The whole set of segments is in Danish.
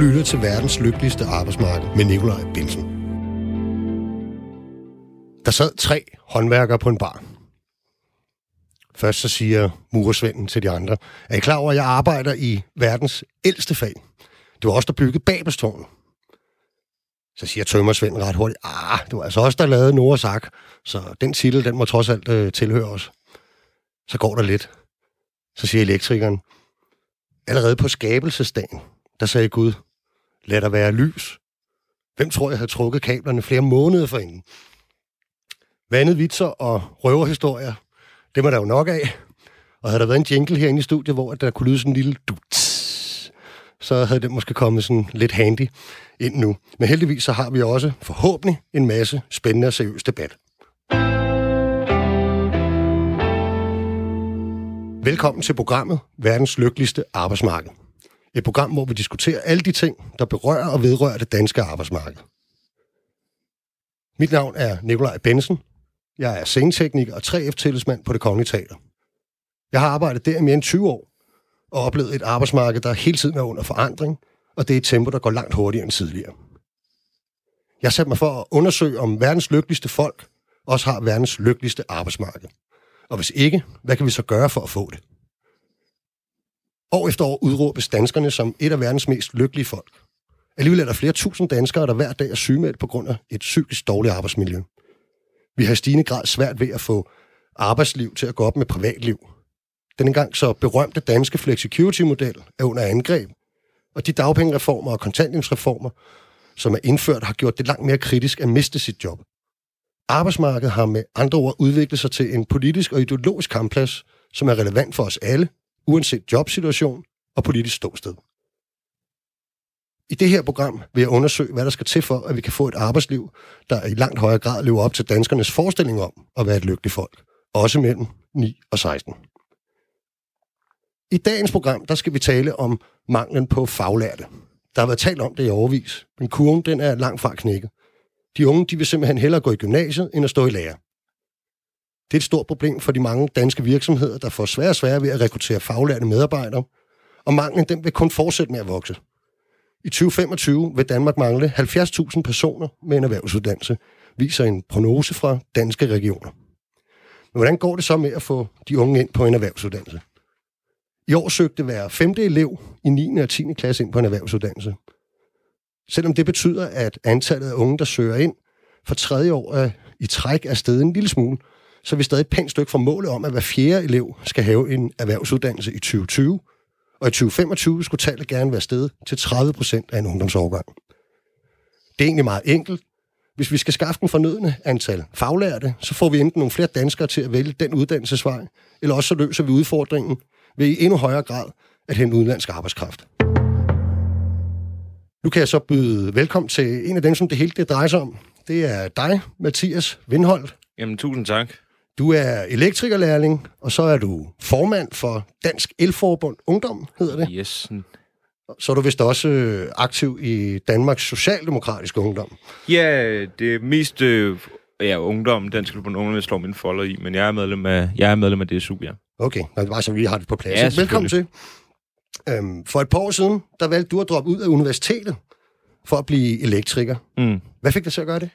lytter til verdens lykkeligste arbejdsmarked med Nikolaj Bensen. Der sad tre håndværkere på en bar. Først så siger muresvenden til de andre, er I klar over, at jeg arbejder i verdens ældste fag? Det var også der byggede Babelstårnet. Så siger tømmersvenden ret hurtigt, ah, det var altså også der lavede Noras Ark, så den titel, den må trods alt øh, tilhøre os. Så går der lidt. Så siger elektrikeren, allerede på skabelsesdagen, der sagde Gud, lad der være lys. Hvem tror jeg havde trukket kablerne flere måneder forinden? Vandet vitser og røverhistorier, det var der jo nok af. Og havde der været en jingle herinde i studiet, hvor der kunne lyde sådan en lille dut, så havde det måske kommet sådan lidt handy ind nu. Men heldigvis så har vi også forhåbentlig en masse spændende og seriøs debat. Velkommen til programmet Verdens Lykkeligste Arbejdsmarked. Et program, hvor vi diskuterer alle de ting, der berører og vedrører det danske arbejdsmarked. Mit navn er Nikolaj Bensen. Jeg er scenetekniker og 3F-tillidsmand på det Kongelige Teater. Jeg har arbejdet der i mere end 20 år og oplevet et arbejdsmarked, der hele tiden er under forandring, og det er et tempo, der går langt hurtigere end tidligere. Jeg satte mig for at undersøge, om verdens lykkeligste folk også har verdens lykkeligste arbejdsmarked. Og hvis ikke, hvad kan vi så gøre for at få det? År efter år udråbes danskerne som et af verdens mest lykkelige folk. Alligevel er der flere tusind danskere, der hver dag er sygemeldt på grund af et psykisk dårligt arbejdsmiljø. Vi har i stigende grad svært ved at få arbejdsliv til at gå op med privatliv. Den engang så berømte danske flexicurity-model er under angreb, og de dagpengereformer og kontanthjælpsreformer, som er indført, har gjort det langt mere kritisk at miste sit job. Arbejdsmarkedet har med andre ord udviklet sig til en politisk og ideologisk kampplads, som er relevant for os alle, uanset jobsituation og politisk ståsted. I det her program vil jeg undersøge, hvad der skal til for, at vi kan få et arbejdsliv, der i langt højere grad lever op til danskernes forestilling om at være et lykkeligt folk, også mellem 9 og 16. I dagens program, der skal vi tale om manglen på faglærte. Der har været talt om det i overvis, men kurven den er langt fra knækket. De unge de vil simpelthen hellere gå i gymnasiet, end at stå i lære. Det er et stort problem for de mange danske virksomheder, der får svære og svære ved at rekruttere faglærte medarbejdere, og manglen den vil kun fortsætte med at vokse. I 2025 vil Danmark mangle 70.000 personer med en erhvervsuddannelse, viser en prognose fra danske regioner. Men hvordan går det så med at få de unge ind på en erhvervsuddannelse? I år søgte hver femte elev i 9. og 10. klasse ind på en erhvervsuddannelse. Selvom det betyder, at antallet af unge, der søger ind for tredje år i træk er steget en lille smule, så er vi stadig et pænt stykke fra målet om, at hver fjerde elev skal have en erhvervsuddannelse i 2020, og i 2025 skulle tallet gerne være steget til 30 procent af en ungdomsårgang. Det er egentlig meget enkelt. Hvis vi skal skaffe den fornødne antal faglærte, så får vi enten nogle flere danskere til at vælge den uddannelsesvej, eller også så løser vi udfordringen ved i endnu højere grad at hente udenlandsk arbejdskraft. Nu kan jeg så byde velkommen til en af dem, som det hele det drejer sig om. Det er dig, Mathias Vindholdt. Jamen, tusind tak. Du er elektrikerlærling, og så er du formand for Dansk Elforbund Ungdom, hedder det. Yes. Så er du vist også øh, aktiv i Danmarks Socialdemokratiske Ungdom. Ja, det er mest øh, ja, ungdom, Dansk Elforbund Ungdom, jeg slår min folder i, men jeg er medlem af, jeg er medlem af DSU, ja. Okay, det var så vi har det på plads. Ja, Velkommen til. Øhm, for et par år siden, der valgte du at droppe ud af universitetet for at blive elektriker. Mm. Hvad fik dig til at gøre det?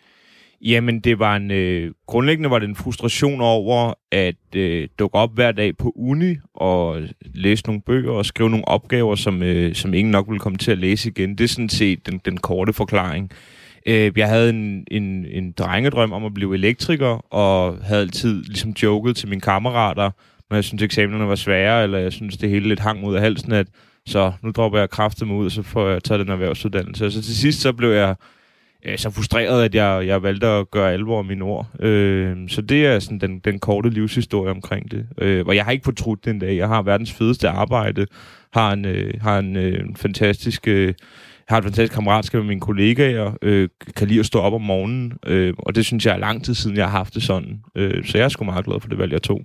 Jamen, det var en... Øh, grundlæggende var det en frustration over at øh, dukke op hver dag på uni og læse nogle bøger og skrive nogle opgaver, som, øh, som ingen nok ville komme til at læse igen. Det er sådan set den, den korte forklaring. Øh, jeg havde en, en, en drengedrøm om at blive elektriker, og havde altid ligesom joket til mine kammerater, når jeg synes eksamenerne var svære, eller jeg synes det hele lidt hang mod af halsen, at så nu dropper jeg kraftet mig ud, og så får jeg taget den erhvervsuddannelse. Og så til sidst så blev jeg øh, så frustreret, at jeg, jeg valgte at gøre alvor af mine ord. Øh, så det er sådan den, den korte livshistorie omkring det. Øh, og jeg har ikke fortrudt den dag. Jeg har verdens fedeste arbejde, har en, øh, har en øh, fantastisk... Øh, har et fantastisk kammeratskab med mine kollegaer, øh, kan lide at stå op om morgenen, øh, og det synes jeg er lang tid siden, jeg har haft det sådan. Øh, så jeg er sgu meget glad for det valg, jeg tog.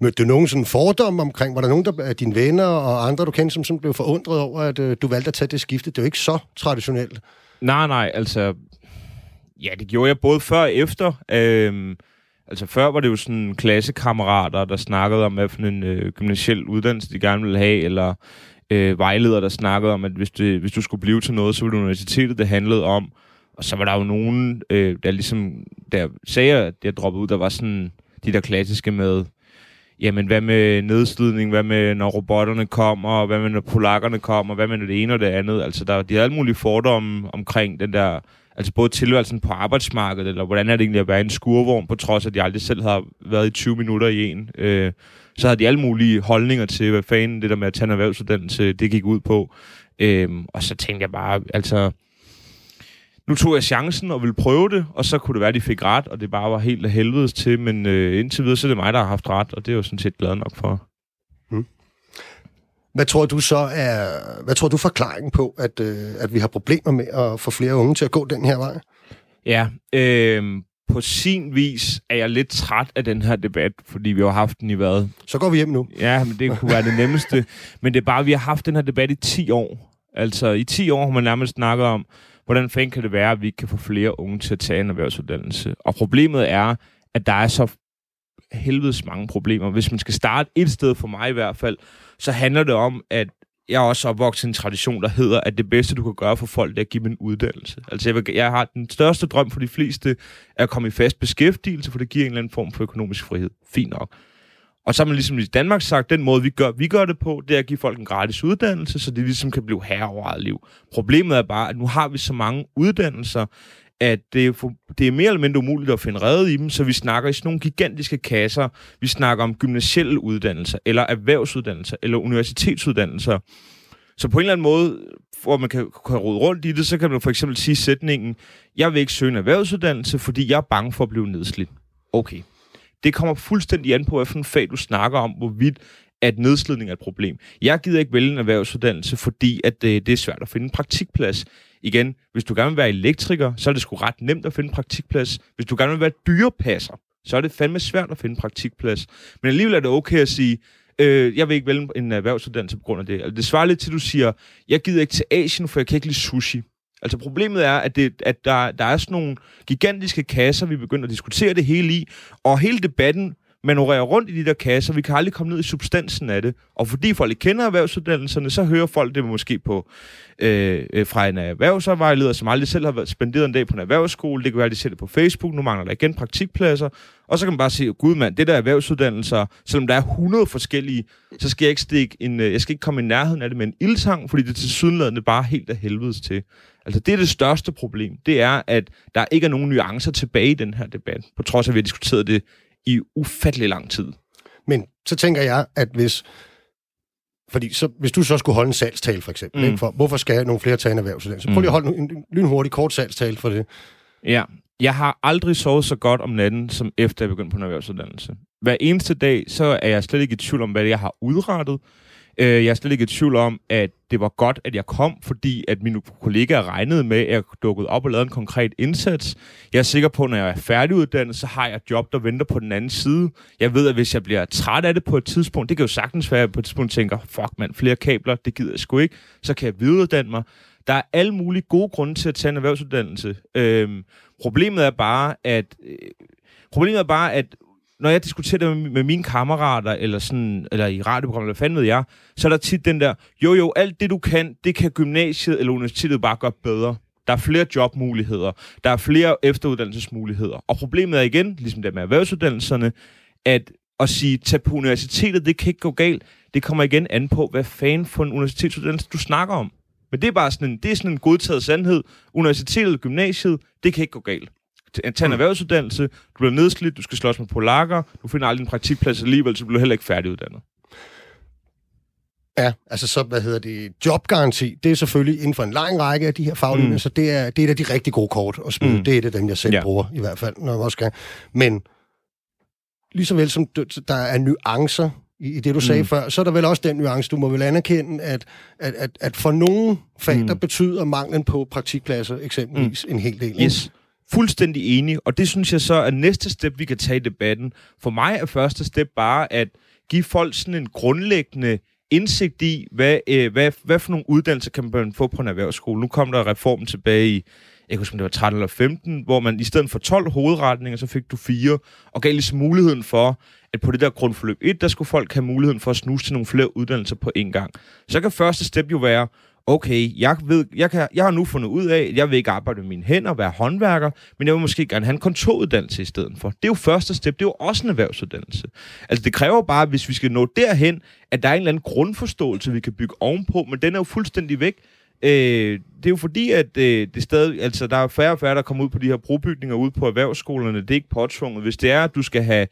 Mødte du nogen sådan fordom omkring, var der nogen der, af dine venner og andre, du kendte, som, som blev forundret over, at øh, du valgte at tage det skifte? Det er jo ikke så traditionelt. Nej, nej, altså... Ja, det gjorde jeg både før og efter. Øhm, Altså før var det jo sådan klassekammerater, der snakkede om, hvad for en øh, gymnasiel uddannelse de gerne ville have, eller øh, vejledere, der snakkede om, at hvis, det, hvis du skulle blive til noget, så ville det universitetet, det handlede om. Og så var der jo nogen, øh, der ligesom, der sagde, at jeg droppede ud, der var sådan de der klassiske med, jamen hvad med nedslidning, hvad med når robotterne kommer, hvad med når polakkerne kommer, hvad med det ene og det andet. Altså der, de har alle mulige fordomme omkring den der, altså både tilværelsen på arbejdsmarkedet, eller hvordan er det egentlig at være en skurvogn, på trods af, at de aldrig selv har været i 20 minutter i en. Øh, så har de alle mulige holdninger til, hvad fanden det der med at tage en erhvervsuddannelse, det gik ud på. Øh, og så tænkte jeg bare, altså nu tog jeg chancen og ville prøve det, og så kunne det være, at de fik ret, og det bare var helt af helvedes til, men øh, indtil videre, så er det mig, der har haft ret, og det er jo sådan set glad nok for. Hmm. Hvad tror du så er, hvad tror du forklaringen på, at, øh, at vi har problemer med at få flere unge til at gå den her vej? Ja, øh, på sin vis er jeg lidt træt af den her debat, fordi vi har haft den i hvad? Så går vi hjem nu. Ja, men det kunne være det nemmeste. men det er bare, vi har haft den her debat i 10 år. Altså, i 10 år har man nærmest snakket om, hvordan fanden kan det være, at vi ikke kan få flere unge til at tage en erhvervsuddannelse? Og problemet er, at der er så helvedes mange problemer. Hvis man skal starte et sted, for mig i hvert fald, så handler det om, at jeg er også opvokset i en tradition, der hedder, at det bedste, du kan gøre for folk, det er at give dem en uddannelse. Altså, jeg, vil, jeg har den største drøm for de fleste, er at komme i fast beskæftigelse, for det giver en eller anden form for økonomisk frihed. Fint nok. Og så har man ligesom i Danmark sagt, den måde, vi gør, vi gør det på, det er at give folk en gratis uddannelse, så de ligesom kan blive herre over eget liv. Problemet er bare, at nu har vi så mange uddannelser, at det er, for, det er mere eller mindre umuligt at finde redde i dem, så vi snakker i sådan nogle gigantiske kasser. Vi snakker om gymnasielle uddannelser, eller erhvervsuddannelser, eller universitetsuddannelser. Så på en eller anden måde, hvor man kan, kan rode rundt i det, så kan man for eksempel sige sætningen, jeg vil ikke søge en erhvervsuddannelse, fordi jeg er bange for at blive nedslidt. Okay, det kommer fuldstændig an på, hvilken fag du snakker om, hvorvidt at nedslidning er et problem. Jeg gider ikke vælge en erhvervsuddannelse, fordi at det, det er svært at finde en praktikplads. Igen, hvis du gerne vil være elektriker, så er det sgu ret nemt at finde en praktikplads. Hvis du gerne vil være dyrepasser, så er det fandme svært at finde en praktikplads. Men alligevel er det okay at sige, øh, jeg vil ikke vælge en erhvervsuddannelse på grund af det. Altså, det svarer lidt til, at du siger, jeg gider ikke til Asien, for jeg kan ikke lide sushi. Altså problemet er, at, det, at der, der er sådan nogle gigantiske kasser, vi begynder at diskutere det hele i, og hele debatten manøvrere rundt i de der kasser. Vi kan aldrig komme ned i substansen af det. Og fordi folk ikke kender erhvervsuddannelserne, så hører folk det måske på øh, øh fra en erhvervsvejleder, som aldrig selv har spenderet en dag på en erhvervsskole. Det kan være, at de ser det på Facebook. Nu mangler der igen praktikpladser. Og så kan man bare sige, gud mand, det der erhvervsuddannelser, selvom der er 100 forskellige, så skal jeg ikke, stikke en, øh, jeg skal ikke komme i nærheden af det med en ildtang, fordi det til sydenladende bare helt af helvedes til. Altså det er det største problem. Det er, at der ikke er nogen nuancer tilbage i den her debat, på trods af, at vi har diskuteret det i ufattelig lang tid. Men så tænker jeg, at hvis... Fordi så, hvis du så skulle holde en salgstale, for eksempel, mm. ikke? For, hvorfor skal nogle flere tage en erhvervsuddannelse? Prøv lige at holde en, en lynhurtig kort salgstale for det. Ja, jeg har aldrig sovet så godt om natten, som efter jeg begyndte på en erhvervsuddannelse. Hver eneste dag, så er jeg slet ikke i tvivl om, hvad jeg har udrettet. Øh, jeg er slet ikke i tvivl om, at det var godt, at jeg kom, fordi at mine kollegaer regnede med, at jeg dukkede op og lavede en konkret indsats. Jeg er sikker på, at når jeg er færdiguddannet, så har jeg et job, der venter på den anden side. Jeg ved, at hvis jeg bliver træt af det på et tidspunkt, det kan jo sagtens være, at jeg på et tidspunkt tænker, fuck mand, flere kabler, det gider jeg sgu ikke. Så kan jeg videreuddanne mig. Der er alle mulige gode grunde til at tage en erhvervsuddannelse. Øhm, problemet er bare, at øh, problemet er bare, at når jeg diskuterer det med, med mine kammerater, eller, sådan, eller i radioprogrammet, eller fanden ved jeg, så er der tit den der, jo jo, alt det du kan, det kan gymnasiet eller universitetet bare gøre bedre. Der er flere jobmuligheder, der er flere efteruddannelsesmuligheder. Og problemet er igen, ligesom det med erhvervsuddannelserne, at at sige, tag på universitetet, det kan ikke gå galt. Det kommer igen an på, hvad fanden for en universitetsuddannelse du snakker om. Men det er bare sådan en, det er sådan en godtaget sandhed. Universitetet, gymnasiet, det kan ikke gå galt tag en mm. erhvervsuddannelse, du bliver nedslidt, du skal slås med polakker, du finder aldrig en praktikplads alligevel, så bliver du heller ikke færdiguddannet. Ja, altså så, hvad hedder det, jobgaranti, det er selvfølgelig inden for en lang række af de her faglinjer, mm. så det er, det er af de rigtig gode kort at spille. Mm. Det er et af dem, jeg selv ja. bruger i hvert fald, når jeg også skal. Men lige så vel som der er nuancer i, i det, du sagde mm. før, så er der vel også den nuance, du må vel anerkende, at, at, at, at for nogle fag, mm. der betyder manglen på praktikpladser eksempelvis mm. en hel del. Yes fuldstændig enig, og det synes jeg så er næste step, vi kan tage i debatten. For mig er første step bare at give folk sådan en grundlæggende indsigt i, hvad, øh, hvad, hvad for nogle uddannelser kan man få på en erhvervsskole. Nu kom der reformen tilbage i jeg kan huske, om det var 13 eller 15, hvor man i stedet for 12 hovedretninger, så fik du fire, og gav ligesom muligheden for, at på det der grundforløb 1, der skulle folk have muligheden for at snuse til nogle flere uddannelser på en gang. Så kan første step jo være, okay, jeg, ved, jeg, kan, jeg har nu fundet ud af, at jeg vil ikke arbejde med mine hænder og være håndværker, men jeg vil måske gerne have en kontoruddannelse i stedet for. Det er jo første step, det er jo også en erhvervsuddannelse. Altså det kræver bare, hvis vi skal nå derhen, at der er en eller anden grundforståelse, vi kan bygge ovenpå, men den er jo fuldstændig væk. Øh, det er jo fordi, at øh, det stadig, altså, der er færre og færre, der kommer ud på de her brobygninger ude på erhvervsskolerne. Det er ikke påtvunget. Hvis det er, at du skal have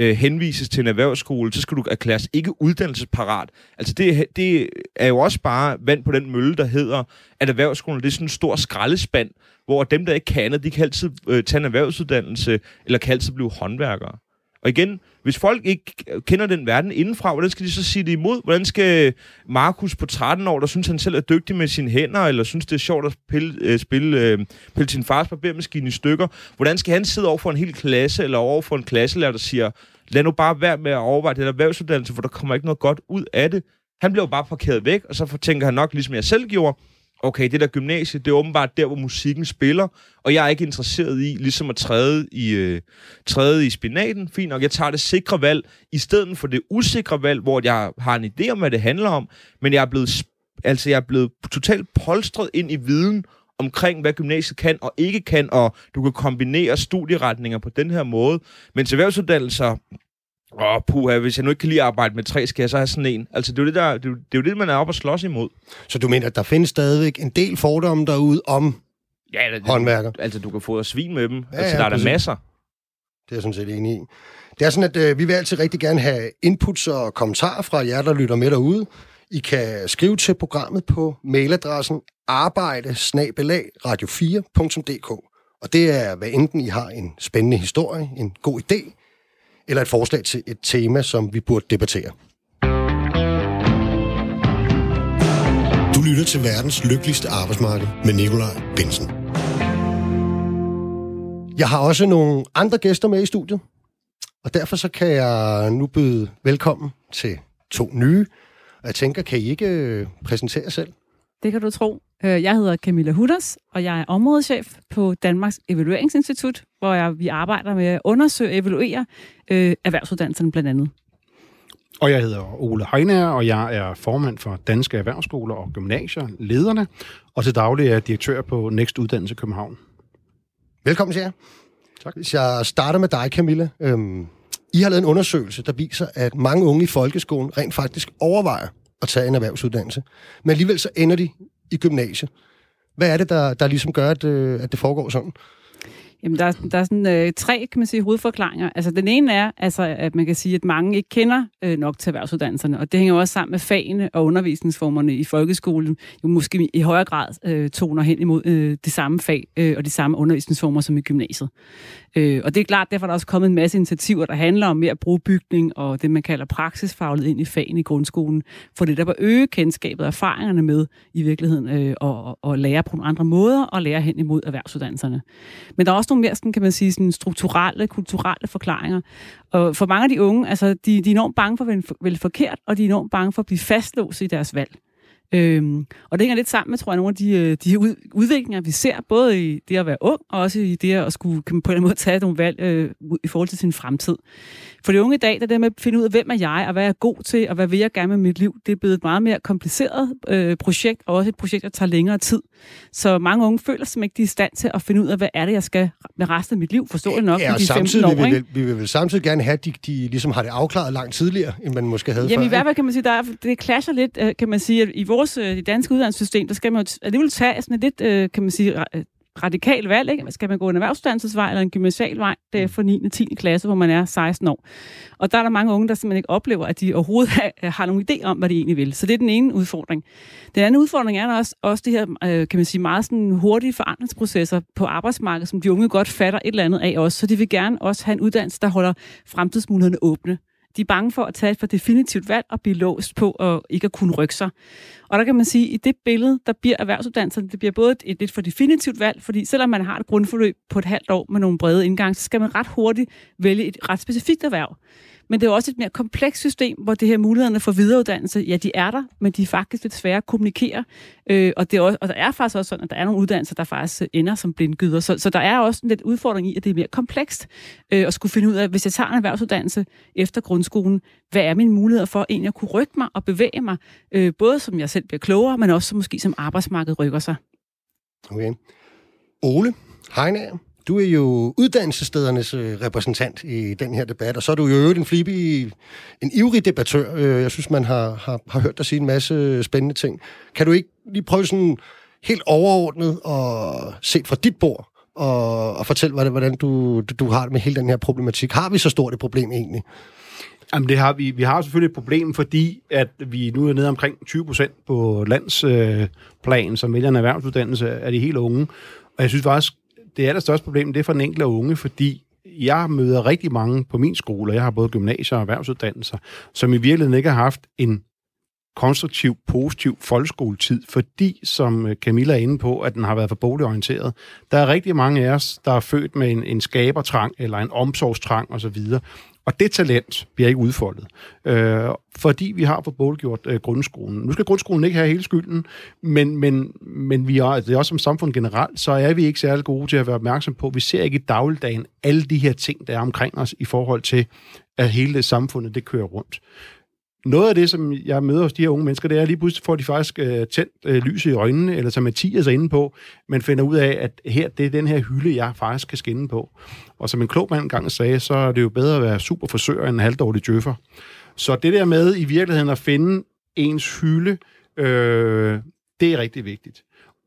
øh, henvises til en erhvervsskole, så skal du erklæres ikke uddannelsesparat. Altså det, det er jo også bare vand på den mølle, der hedder, at erhvervsskolen det er sådan en stor skraldespand, hvor dem, der ikke kan de kan altid øh, tage en erhvervsuddannelse, eller kan altid blive håndværkere. Og igen, hvis folk ikke kender den verden indenfra, hvordan skal de så sige det imod? Hvordan skal Markus på 13 år, der synes, han selv er dygtig med sine hænder, eller synes, det er sjovt at pille, øh, spille, øh, pille sin fars barbermaskine i stykker, hvordan skal han sidde over for en hel klasse, eller over for en klasselærer, der siger, lad nu bare være med at overveje det der erhvervsuddannelse, for der kommer ikke noget godt ud af det. Han bliver jo bare parkeret væk, og så tænker han nok, ligesom jeg selv gjorde, okay, det der gymnasie, det er åbenbart der, hvor musikken spiller, og jeg er ikke interesseret i ligesom at træde i, øh, træde i spinaten. Fint nok, jeg tager det sikre valg, i stedet for det usikre valg, hvor jeg har en idé om, hvad det handler om, men jeg er blevet, altså jeg er blevet totalt polstret ind i viden omkring, hvad gymnasiet kan og ikke kan, og du kan kombinere studieretninger på den her måde. Men til erhvervsuddannelser, Åh, puha, hvis jeg nu ikke kan lide at arbejde med træ, skal jeg så have sådan en. Altså, det er jo det, der, det, er, det er jo det man er oppe og slås imod. Så du mener, at der findes stadigvæk en del fordomme derude om ja, det, håndværker? Altså, du kan få svin med dem. Ja, altså, ja, der er der masser. Det er jeg sådan set enig i. Det er sådan, at øh, vi vil altid rigtig gerne have inputs og kommentarer fra jer, der lytter med derude. I kan skrive til programmet på mailadressen arbejde radio4.dk. Og det er, hvad enten I har en spændende historie, en god idé, eller et forslag til et tema, som vi burde debattere. Du lytter til verdens lykkeligste arbejdsmarked med Nikolaj Bensen. Jeg har også nogle andre gæster med i studiet, og derfor så kan jeg nu byde velkommen til to nye. Og jeg tænker, kan I ikke øh, præsentere jer selv? Det kan du tro. Øh, jeg hedder Camilla Hutters, og jeg er områdeschef på Danmarks Evalueringsinstitut, hvor jeg, vi arbejder med at undersøge og evaluere øh, erhvervsuddannelserne blandt andet. Og jeg hedder Ole Heiner, og jeg er formand for Danske Erhvervsskoler og Gymnasier, lederne, og til daglig er jeg direktør på Next Uddannelse København. Velkommen til jer. Tak. Hvis jeg starter med dig, Camilla. Øhm, I har lavet en undersøgelse, der viser, at mange unge i folkeskolen rent faktisk overvejer at tage en erhvervsuddannelse. Men alligevel så ender de i gymnasiet. Hvad er det, der, der ligesom gør, at, øh, at det foregår sådan? Jamen, der er, der er sådan øh, tre, kan man sige, hovedforklaringer. Altså, den ene er, altså, at man kan sige, at mange ikke kender øh, nok til erhvervsuddannelserne, og det hænger også sammen med fagene og undervisningsformerne i folkeskolen, jo måske i højere grad øh, toner hen imod øh, det samme fag øh, og de samme undervisningsformer som i gymnasiet. Øh, og det er klart, derfor er der også kommet en masse initiativer, der handler om mere brugbygning og det, man kalder praksisfaglighed ind i fagene i grundskolen, for det der at øge kendskabet og erfaringerne med i virkeligheden, øh, og, og lære på nogle andre måder, og lære hen imod erhvervsuddannelserne. Men der er også nogle mere, sådan, kan man sige, sådan strukturelle, kulturelle forklaringer. Og for mange af de unge, altså, de, de er enormt bange for at vælge forkert, og de er enormt bange for at blive fastlåst i deres valg. Øhm, og det hænger lidt sammen med, tror jeg, nogle af de, øh, de ud, udviklinger, vi ser, både i det at være ung, og også i det at skulle kan man på en eller anden måde tage nogle valg øh, i forhold til sin fremtid. For de unge i dag, der det med at finde ud af, hvem er jeg, og hvad er jeg god til, og hvad vil jeg gerne med mit liv, det er blevet et meget mere kompliceret øh, projekt, og også et projekt, der tager længere tid. Så mange unge føler sig ikke, de er i stand til at finde ud af, hvad er det, jeg skal med resten af mit liv, det nok, ja, og de samtidig 15 år, vi, vil, vi vil vel samtidig gerne have, at de, de ligesom har det afklaret langt tidligere, end man måske havde Jamen før, i hvert fald kan man sige, der er, det clasher lidt, øh, kan man sige, at i vores øh, det danske uddannelsessystem, der skal man jo alligevel tage sådan et lidt, øh, kan man sige, radikal valg. Ikke? Skal man gå en erhvervsuddannelsesvej eller en gymnasial vej? Det er for 9. og 10. klasse, hvor man er 16 år. Og der er der mange unge, der simpelthen ikke oplever, at de overhovedet har, har nogen idé om, hvad de egentlig vil. Så det er den ene udfordring. Den anden udfordring er der også, også det her, øh, kan man sige, meget sådan hurtige forandringsprocesser på arbejdsmarkedet, som de unge godt fatter et eller andet af også. Så de vil gerne også have en uddannelse, der holder fremtidsmulighederne åbne. De er bange for at tage et for definitivt valg og blive låst på og ikke at kunne rykke sig. Og der kan man sige, at i det billede, der bliver erhvervsuddannelserne, det bliver både et lidt for definitivt valg, fordi selvom man har et grundforløb på et halvt år med nogle brede indgange, så skal man ret hurtigt vælge et ret specifikt erhverv men det er også et mere komplekst system, hvor det her mulighederne for videreuddannelse, ja, de er der, men de er faktisk lidt svære at kommunikere. Øh, og, det er også, og der er faktisk også sådan, at der er nogle uddannelser, der faktisk øh, ender som blindgyder. Så, så der er også en lidt udfordring i, at det er mere komplekst øh, at skulle finde ud af, hvis jeg tager en erhvervsuddannelse efter grundskolen, hvad er mine muligheder for egentlig at kunne rykke mig og bevæge mig, øh, både som jeg selv bliver klogere, men også som måske som arbejdsmarkedet rykker sig. Okay. Ole Heinager, du er jo uddannelsesstedernes øh, repræsentant i den her debat, og så er du jo øvrigt en flibig, en ivrig debattør. Øh, jeg synes, man har, har, har hørt dig sige en masse øh, spændende ting. Kan du ikke lige prøve sådan helt overordnet og set fra dit bord og, og fortælle, hvordan, hvordan du, du har det med hele den her problematik? Har vi så stort et problem egentlig? Jamen det har vi. Vi har selvfølgelig et problem, fordi at vi nu er nede omkring 20 procent på landsplan, øh, som vælger en erhvervsuddannelse af de helt unge. Og jeg synes faktisk, det er det største problem, det er for den enkelte unge, fordi jeg møder rigtig mange på min skole, og jeg har både gymnasier og erhvervsuddannelser, som i virkeligheden ikke har haft en konstruktiv, positiv folkeskoletid, fordi, som øh, Camilla er inde på, at den har været for boligorienteret. Der er rigtig mange af os, der er født med en, en skabertrang eller en omsorgstrang osv., og det talent bliver ikke udfoldet, øh, fordi vi har forbålgjort øh, grundskolen. Nu skal grundskolen ikke have hele skylden, men, men, men vi er, det er også som samfund generelt, så er vi ikke særlig gode til at være opmærksom på. Vi ser ikke i dagligdagen alle de her ting, der er omkring os i forhold til, at hele samfundet det kører rundt noget af det, som jeg møder hos de her unge mennesker, det er lige pludselig får de faktisk øh, tændt øh, lys i øjnene, eller som Mathias er inde på, men finder ud af, at her, det er den her hylde, jeg faktisk kan skinne på. Og som en klog mand engang sagde, så er det jo bedre at være super forsøger end en halvdårlig djøffer. Så det der med i virkeligheden at finde ens hylde, øh, det er rigtig vigtigt.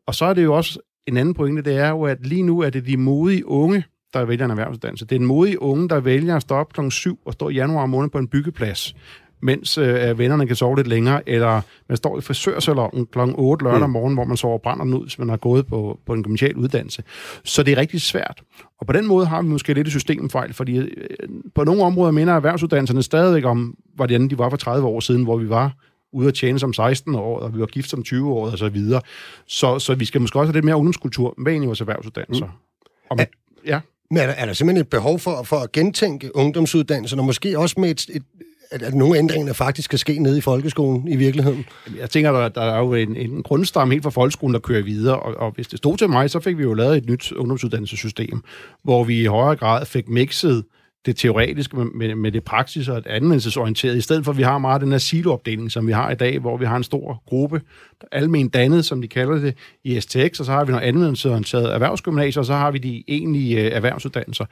Og så er det jo også en anden pointe, det er jo, at lige nu er det de modige unge, der vælger en erhvervsuddannelse. Det er en modig unge, der vælger at stå op kl. 7 og stå i januar måned på en byggeplads mens øh, vennerne kan sove lidt længere, eller man står i frisørsalongen kl. 8 lørdag mm. morgen, hvor man sover brænder ud, hvis man har gået på, på en gymnasial uddannelse. Så det er rigtig svært. Og på den måde har vi måske lidt et systemfejl, fordi øh, på nogle områder minder erhvervsuddannelserne stadigvæk om, hvordan de var for 30 år siden, hvor vi var ude at tjene som 16 år, og vi var gift som 20 år, og så videre. Så, så vi skal måske også have lidt mere ungdomskultur med ind i vores erhvervsuddannelser. Mm. Og med, ja. Men er der, er der simpelthen et behov for, for at gentænke ungdomsuddannelserne, og måske også med et, et, at, at nogle ændringer faktisk skal ske nede i folkeskolen i virkeligheden? Jeg tænker, der, der er jo en, en grundstamme helt fra folkeskolen, der kører videre, og, og hvis det stod til mig, så fik vi jo lavet et nyt ungdomsuddannelsessystem, hvor vi i højere grad fik mixet det teoretiske med, med, med det praksis og det anvendelsesorienterede, i stedet for at vi har meget den her siloopdeling, som vi har i dag, hvor vi har en stor gruppe, almen dannet, som de kalder det, i STX, og så har vi noget anvendelsesorienteret erhvervsgymnasier, og så har vi de egentlige øh, erhvervsuddannelser.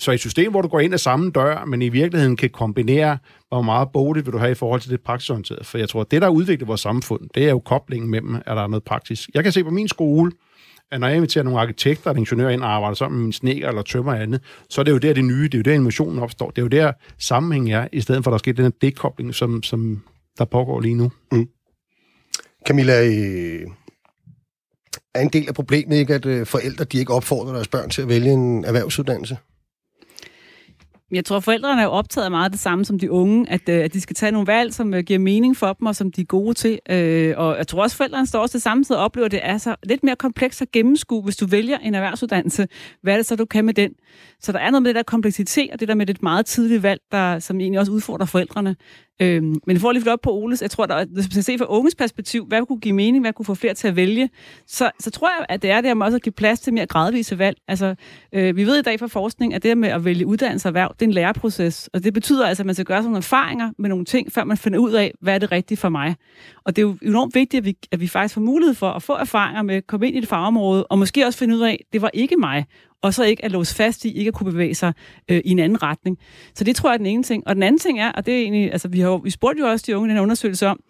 Så et system, hvor du går ind ad samme dør, men i virkeligheden kan kombinere, hvor meget bogligt vil du have i forhold til det praksisorienterede. For jeg tror, at det, der udvikler vores samfund, det er jo koblingen mellem, at der er noget praktisk. Jeg kan se på min skole, at når jeg inviterer nogle arkitekter og ingeniører ind og arbejder sammen med min sneker eller tømmer og andet, så er det jo der det nye, det er jo der innovationen opstår. Det er jo der sammenhæng er, i stedet for at der sker den her dekobling, som, som der pågår lige nu. Mm. Camilla, øh, er en del af problemet ikke, at øh, forældre de ikke opfordrer deres børn til at vælge en erhvervsuddannelse? Jeg tror, forældrene er jo optaget af meget det samme som de unge, at, øh, at de skal tage nogle valg, som øh, giver mening for dem, og som de er gode til. Øh, og jeg tror også, forældrene står også det samme sted og oplever, at det er så lidt mere komplekst at gennemskue, hvis du vælger en erhvervsuddannelse. Hvad er det så, du kan med den? Så der er noget med det der kompleksitet, og det der med det meget tidlige valg, der, som egentlig også udfordrer forældrene. Øhm, men for at lige op på Oles, jeg tror, at hvis man se fra unges perspektiv, hvad kunne give mening, hvad kunne få flere til at vælge, så, så tror jeg, at det er det med også at give plads til mere gradvise valg. Altså, øh, vi ved i dag fra forskning, at det med at vælge uddannelse og erhverv, det er en læreproces, og det betyder altså, at man skal gøre sådan nogle erfaringer med nogle ting, før man finder ud af, hvad er det rigtige for mig. Og det er jo enormt vigtigt, at vi, at vi faktisk får mulighed for at få erfaringer med at komme ind i det fagområde, og måske også finde ud af, at det var ikke mig, og så ikke at låse fast i, ikke at kunne bevæge sig øh, i en anden retning. Så det tror jeg er den ene ting. Og den anden ting er, og det er egentlig, altså vi, har, vi spurgte jo også de unge i den her undersøgelse om,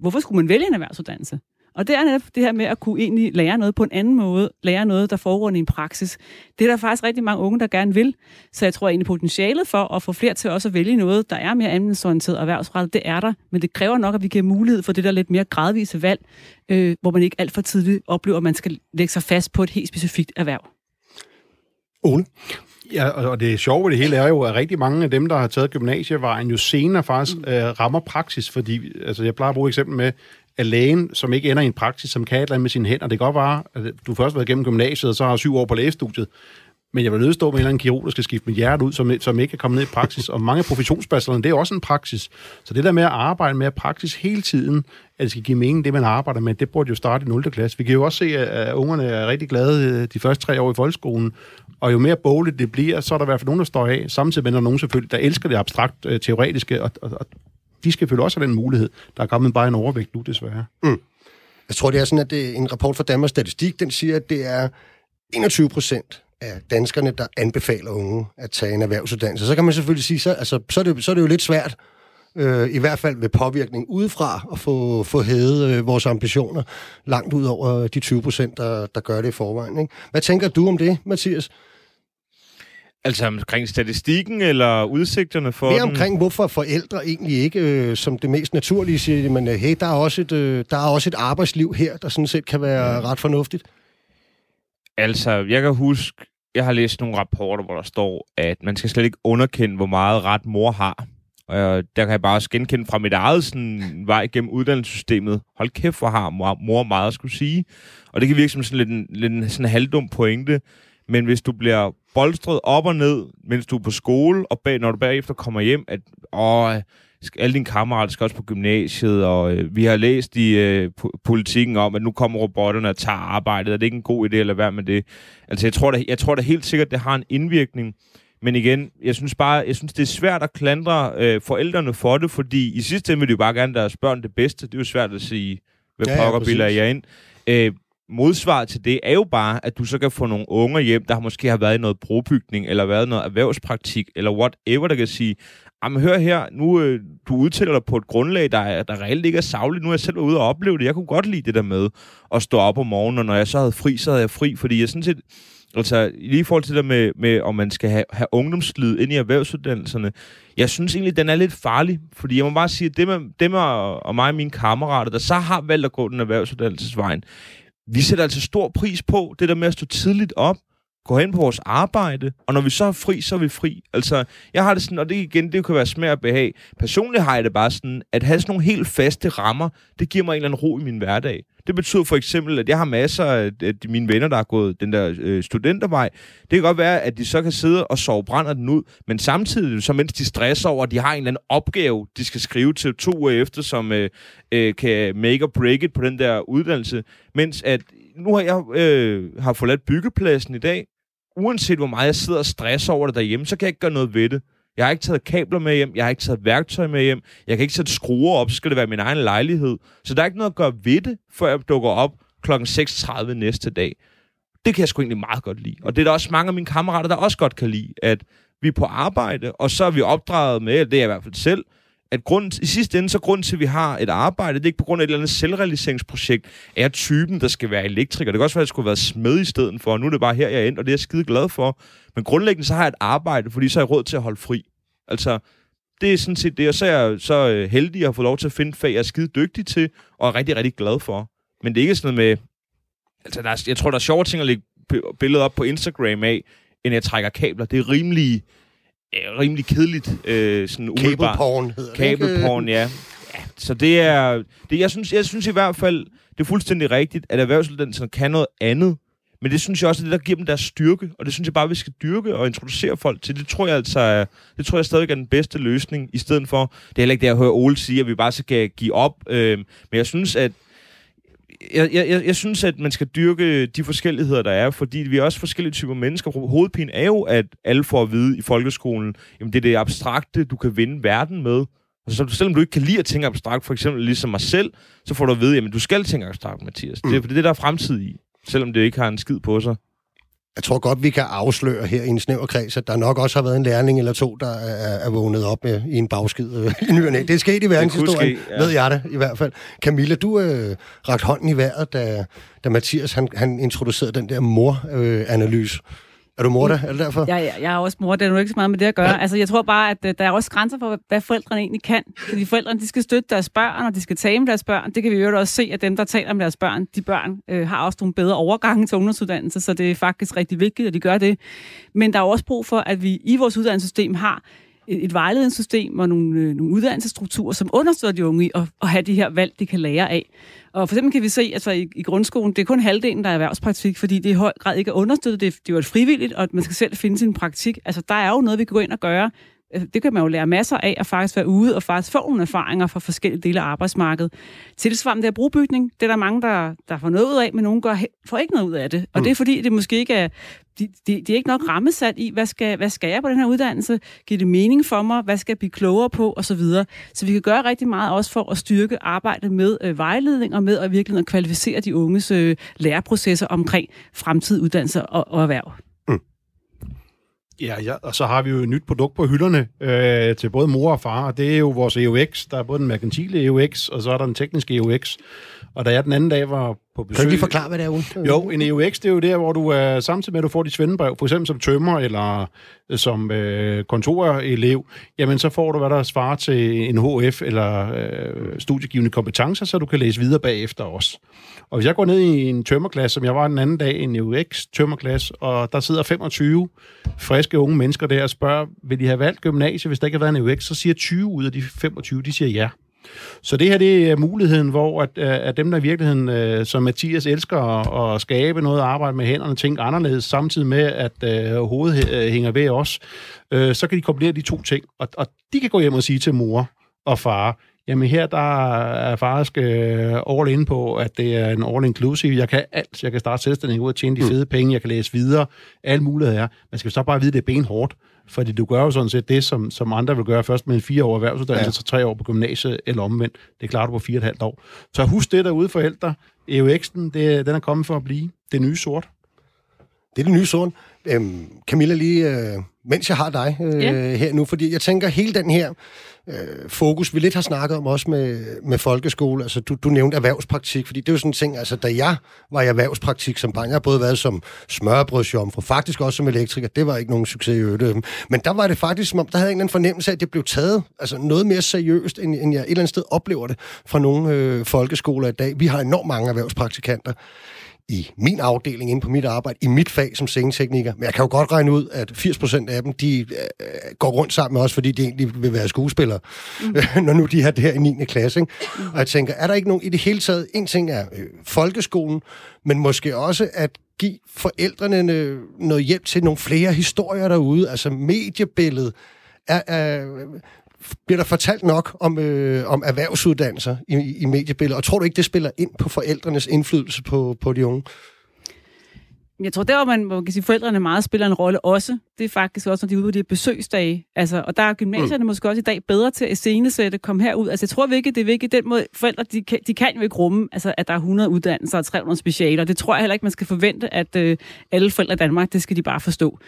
hvorfor skulle man vælge en erhvervsuddannelse? Og det er netop det her med at kunne egentlig lære noget på en anden måde, lære noget, der foregår i en praksis. Det er der faktisk rigtig mange unge, der gerne vil. Så jeg tror egentlig potentialet for at få flere til også at vælge noget, der er mere anvendelsesorienteret og erhvervsrettet, det er der. Men det kræver nok, at vi giver mulighed for det der lidt mere gradvise valg, øh, hvor man ikke alt for tidligt oplever, at man skal lægge sig fast på et helt specifikt erhverv. Ole? Ja, og det sjove ved det hele er jo, at rigtig mange af dem, der har taget gymnasievejen, jo senere faktisk mm. øh, rammer praksis, fordi altså, jeg plejer at bruge eksempel med, at lægen, som ikke ender i en praksis, som kan et eller andet med sine hænder, det kan godt være, at du først har været igennem gymnasiet, og så har syv år på lægestudiet, Men jeg vil nødt stå med en eller anden kirurg, der skal skifte mit hjerte ud, som, som ikke er kommet ned i praksis. Og mange af professionsbachelorerne, det er også en praksis. Så det der med at arbejde med praksis hele tiden, at det skal give mening, det man arbejder med, det burde jo starte i 0. klasse. Vi kan jo også se, at ungerne er rigtig glade øh, de første tre år i folkeskolen. Og jo mere bogligt det bliver, så er der i hvert fald nogen, der står af. Samtidig med der er nogen selvfølgelig, der elsker det abstrakt øh, teoretiske, og, og, og de skal selvfølgelig også have den mulighed. Der er kommet bare en overvægt nu, desværre. Mm. Jeg tror, det er sådan, at det, en rapport fra Danmarks Statistik, den siger, at det er 21 procent af danskerne, der anbefaler unge at tage en erhvervsuddannelse. Så kan man selvfølgelig sige, så, altså, så, er, det, så er det jo lidt svært, øh, i hvert fald med påvirkning udefra, at få, få hævet øh, vores ambitioner langt ud over de 20 procent, der, der gør det i forvejen. Ikke? Hvad tænker du om det, Mathias? Altså omkring statistikken eller udsigterne for Mere omkring, hvorfor forældre egentlig ikke øh, som det mest naturlige siger, men øh, hey, der er, også et, øh, der er også et arbejdsliv her, der sådan set kan være ret fornuftigt. Altså, jeg kan huske, jeg har læst nogle rapporter, hvor der står, at man skal slet ikke underkende, hvor meget ret mor har. Og der kan jeg bare også genkende fra mit eget sådan, vej gennem uddannelsessystemet. Hold kæft, hvor har mor, mor meget at skulle sige. Og det kan virke som sådan lidt en, lidt en sådan halvdum pointe. Men hvis du bliver bolstret op og ned, mens du er på skole, og bag, når du bagefter kommer hjem, at åh, alle dine kammerater skal også på gymnasiet, og øh, vi har læst i øh, politikken om, at nu kommer robotterne og tager arbejdet, og det er ikke en god idé at lade være med det. Altså, jeg tror da, jeg tror da helt sikkert, det har en indvirkning. Men igen, jeg synes bare, jeg synes, det er svært at klandre øh, forældrene for det, fordi i sidste ende vil de jo bare gerne deres børn det bedste. Det er jo svært at sige, hvad ja, pokker ja, jeg ind. Øh, modsvar til det er jo bare, at du så kan få nogle unge hjem, der måske har været i noget brobygning, eller været i noget erhvervspraktik, eller whatever, der kan sige, jamen hør her, nu øh, du udtaler dig på et grundlag, der, der reelt ikke er savligt. Nu er jeg selv ude og opleve det. Jeg kunne godt lide det der med at stå op om morgenen, og når jeg så havde fri, så havde jeg fri, fordi jeg sådan set, altså lige i forhold til det med, med om man skal have, have ungdomslyd ind i erhvervsuddannelserne, jeg synes egentlig, den er lidt farlig, fordi jeg må bare sige, at dem, dem og mig og mine kammerater, der så har valgt at gå den erhvervsuddannelsesvejen, vi sætter altså stor pris på det der med at stå tidligt op, gå hen på vores arbejde, og når vi så er fri, så er vi fri. Altså, jeg har det sådan, og det igen, det kan være smag og behag. Personligt har jeg det bare sådan, at have sådan nogle helt faste rammer, det giver mig en eller anden ro i min hverdag. Det betyder for eksempel, at jeg har masser af mine venner, der har gået den der øh, studentervej. Det kan godt være, at de så kan sidde og sove brænder den ud, men samtidig, så mens de stresser over, at de har en eller anden opgave, de skal skrive til to uger efter, som øh, øh, kan make or break it på den der uddannelse, mens at nu har jeg øh, har forladt byggepladsen i dag, uanset hvor meget jeg sidder og stresser over det derhjemme, så kan jeg ikke gøre noget ved det. Jeg har ikke taget kabler med hjem, jeg har ikke taget værktøj med hjem, jeg kan ikke sætte skruer op, så skal det være min egen lejlighed. Så der er ikke noget at gøre ved det, før jeg dukker op kl. 6.30 næste dag. Det kan jeg sgu egentlig meget godt lide. Og det er der også mange af mine kammerater, der også godt kan lide, at vi er på arbejde, og så er vi opdraget med, det er jeg i hvert fald selv, at grund, i sidste ende, så grund til, at vi har et arbejde, det er ikke på grund af et eller andet selvrealiseringsprojekt, er typen, der skal være elektriker. Det kan også være, at jeg skulle være smed i stedet for, og nu er det bare her, jeg er endt, og det er jeg skide glad for. Men grundlæggende, så har jeg et arbejde, fordi så har jeg råd til at holde fri. Altså, det er sådan set det, og så er jeg så øh, heldig at få lov til at finde fag, jeg er skide dygtig til, og er rigtig, rigtig glad for. Men det er ikke sådan noget med... Altså, der er, jeg tror, der er sjove ting at lægge billeder op på Instagram af, end jeg trækker kabler. Det er rimelig rimelig kedeligt. Øh, sådan Cableporn hedder Cableporn, ja. ja. Så det er... Det, jeg, synes, jeg synes i hvert fald, det er fuldstændig rigtigt, at erhvervsuddannelserne kan noget andet. Men det synes jeg også er det, der giver dem deres styrke. Og det synes jeg bare, vi skal dyrke og introducere folk til. Det tror jeg altså er, det tror jeg stadig er den bedste løsning, i stedet for... Det er heller ikke det, jeg hører Ole sige, at vi bare skal give op. Øh, men jeg synes, at jeg, jeg, jeg synes, at man skal dyrke de forskelligheder, der er, fordi vi er også forskellige typer mennesker. Hovedpine er jo, at alle får at vide i folkeskolen, jamen det er det abstrakte, du kan vinde verden med. Altså, selvom du ikke kan lide at tænke abstrakt, for eksempel ligesom mig selv, så får du at vide, jamen du skal tænke abstrakt, Mathias. Mm. Det, er, det er det, der er fremtid i, selvom det ikke har en skid på sig jeg tror godt, vi kan afsløre her i en snæver kreds, at der nok også har været en lærling eller to, der er, er vågnet op med, i en bagskid øh, i nyerne. Det er sket i verdenshistorien, ja. ved jeg det i hvert fald. Camilla, du øh, rakt hånden i vejret, da, da Mathias han, han introducerede den der mor-analyse. Øh, er du mor, der? Er det derfor? Ja, ja, jeg er også mor. Det er nu ikke så meget med det at gøre. Ja. Altså, jeg tror bare, at øh, der er også grænser for, hvad forældrene egentlig kan. Fordi forældrene, de skal støtte deres børn, og de skal tale med deres børn. Det kan vi jo også se, at dem, der taler med deres børn, de børn øh, har også nogle bedre overgange til ungdomsuddannelse, så det er faktisk rigtig vigtigt, at de gør det. Men der er også brug for, at vi i vores uddannelsessystem har et, et vejledningssystem og nogle, øh, nogle uddannelsesstrukturer, som understøtter de unge i at, at have de her valg, de kan lære af. Og for eksempel kan vi se, altså i, i grundskolen, det er kun halvdelen, der er erhvervspraktik, fordi det i høj grad ikke er understøttet. Det, det er jo et frivilligt, og at man skal selv finde sin praktik. Altså, der er jo noget, vi kan gå ind og gøre. Altså, det kan man jo lære masser af, at faktisk være ude og faktisk få nogle erfaringer fra forskellige dele af arbejdsmarkedet. Tilsvarende det er brugbygning. Det er der mange, der, der får noget ud af, men nogen gør, får ikke noget ud af det. Og mm. det er fordi, det måske ikke er de, de, de er ikke nok rammesat i, hvad skal, hvad skal jeg på den her uddannelse? Giver det mening for mig? Hvad skal jeg blive klogere på? Og så videre. Så vi kan gøre rigtig meget også for at styrke arbejdet med øh, vejledning og med at virkelig at kvalificere de unges øh, læreprocesser omkring fremtidig uddannelse og, og erhverv. Ja, ja, og så har vi jo et nyt produkt på hylderne øh, til både mor og far, og det er jo vores EUX. Der er både den merkantile EUX, og så er der den tekniske EUX. Og da jeg den anden dag var på besøg... Kan du lige forklare, hvad det er, Ule? Jo, en EUX, det er jo der, hvor du er samtidig med, at du får dit svendebrev, for eksempel som tømmer eller øh, som øh, kontorelev, jamen så får du, hvad der svarer til en HF eller øh, studiegivende kompetencer, så du kan læse videre bagefter også. Og hvis jeg går ned i en tømmerklasse, som jeg var den anden dag, en EUX tømmerklasse, og der sidder 25 friske unge mennesker der og spørger, vil de have valgt gymnasie, hvis der ikke har været en EUX, så siger 20 ud af de 25, de siger ja. Så det her det er muligheden, hvor at, at dem, der i virkeligheden, øh, som Mathias elsker at, at skabe noget arbejde med hænderne, tænke anderledes, samtidig med, at uh, hovedet uh, hænger ved os, uh, så kan de kombinere de to ting. Og, og de kan gå hjem og sige til mor og far, Jamen her, der er faktisk øh, all in på, at det er en all inclusive. Jeg kan alt. Jeg kan starte selvstændig ud og tjene de mm. fede penge. Jeg kan læse videre. Alle muligheder er. Man skal så bare vide, at det er benhårdt. Fordi du gør jo sådan set det, som, som andre vil gøre først med en fire år erhvervsuddannelse, ja. så tre år på gymnasiet eller omvendt. Det klarer du på fire og et halvt år. Så husk det derude, forældre. EUX'en, det, den er kommet for at blive. Det nye sort. Det er det nye sort. Øhm, Camilla, lige øh, mens jeg har dig øh, ja. her nu, fordi jeg tænker, hele den her øh, fokus, vi lidt har snakket om også med, med folkeskole, altså du, du nævnte erhvervspraktik, fordi det er jo sådan en ting, altså da jeg var i erhvervspraktik som barn, jeg har både været som smørbrødsjomfru, faktisk også som elektriker, det var ikke nogen succes i øvrigt, men der var det faktisk som om, der havde en eller anden fornemmelse af, at det blev taget altså noget mere seriøst, end, end jeg et eller andet sted oplever det fra nogle øh, folkeskoler i dag. Vi har enormt mange erhvervspraktikanter i min afdeling, inde på mit arbejde, i mit fag som scenetekniker. Men jeg kan jo godt regne ud, at 80% af dem, de øh, går rundt sammen med os, fordi de egentlig vil være skuespillere, mm. når nu de er der i 9. klasse. Ikke? Og jeg tænker, er der ikke nogen i det hele taget, en ting er øh, folkeskolen, men måske også at give forældrene noget hjælp til nogle flere historier derude, altså mediebilledet, er, er, bliver der fortalt nok om, øh, om erhvervsuddannelser i, i mediebilledet, og tror du ikke, det spiller ind på forældrenes indflydelse på, på de unge? Jeg tror, der hvor man, man kan sige, forældrene meget spiller en rolle også, det er faktisk også, når de er ude på de her besøgsdage. Altså, og der er gymnasierne mm. måske også i dag bedre til at scenesætte, komme herud. Altså, jeg tror virkelig, det er virkelig den måde, forældre, de kan, de kan jo ikke rumme, altså, at der er 100 uddannelser og 300 specialer. Det tror jeg heller ikke, man skal forvente, at øh, alle forældre i Danmark, det skal de bare forstå.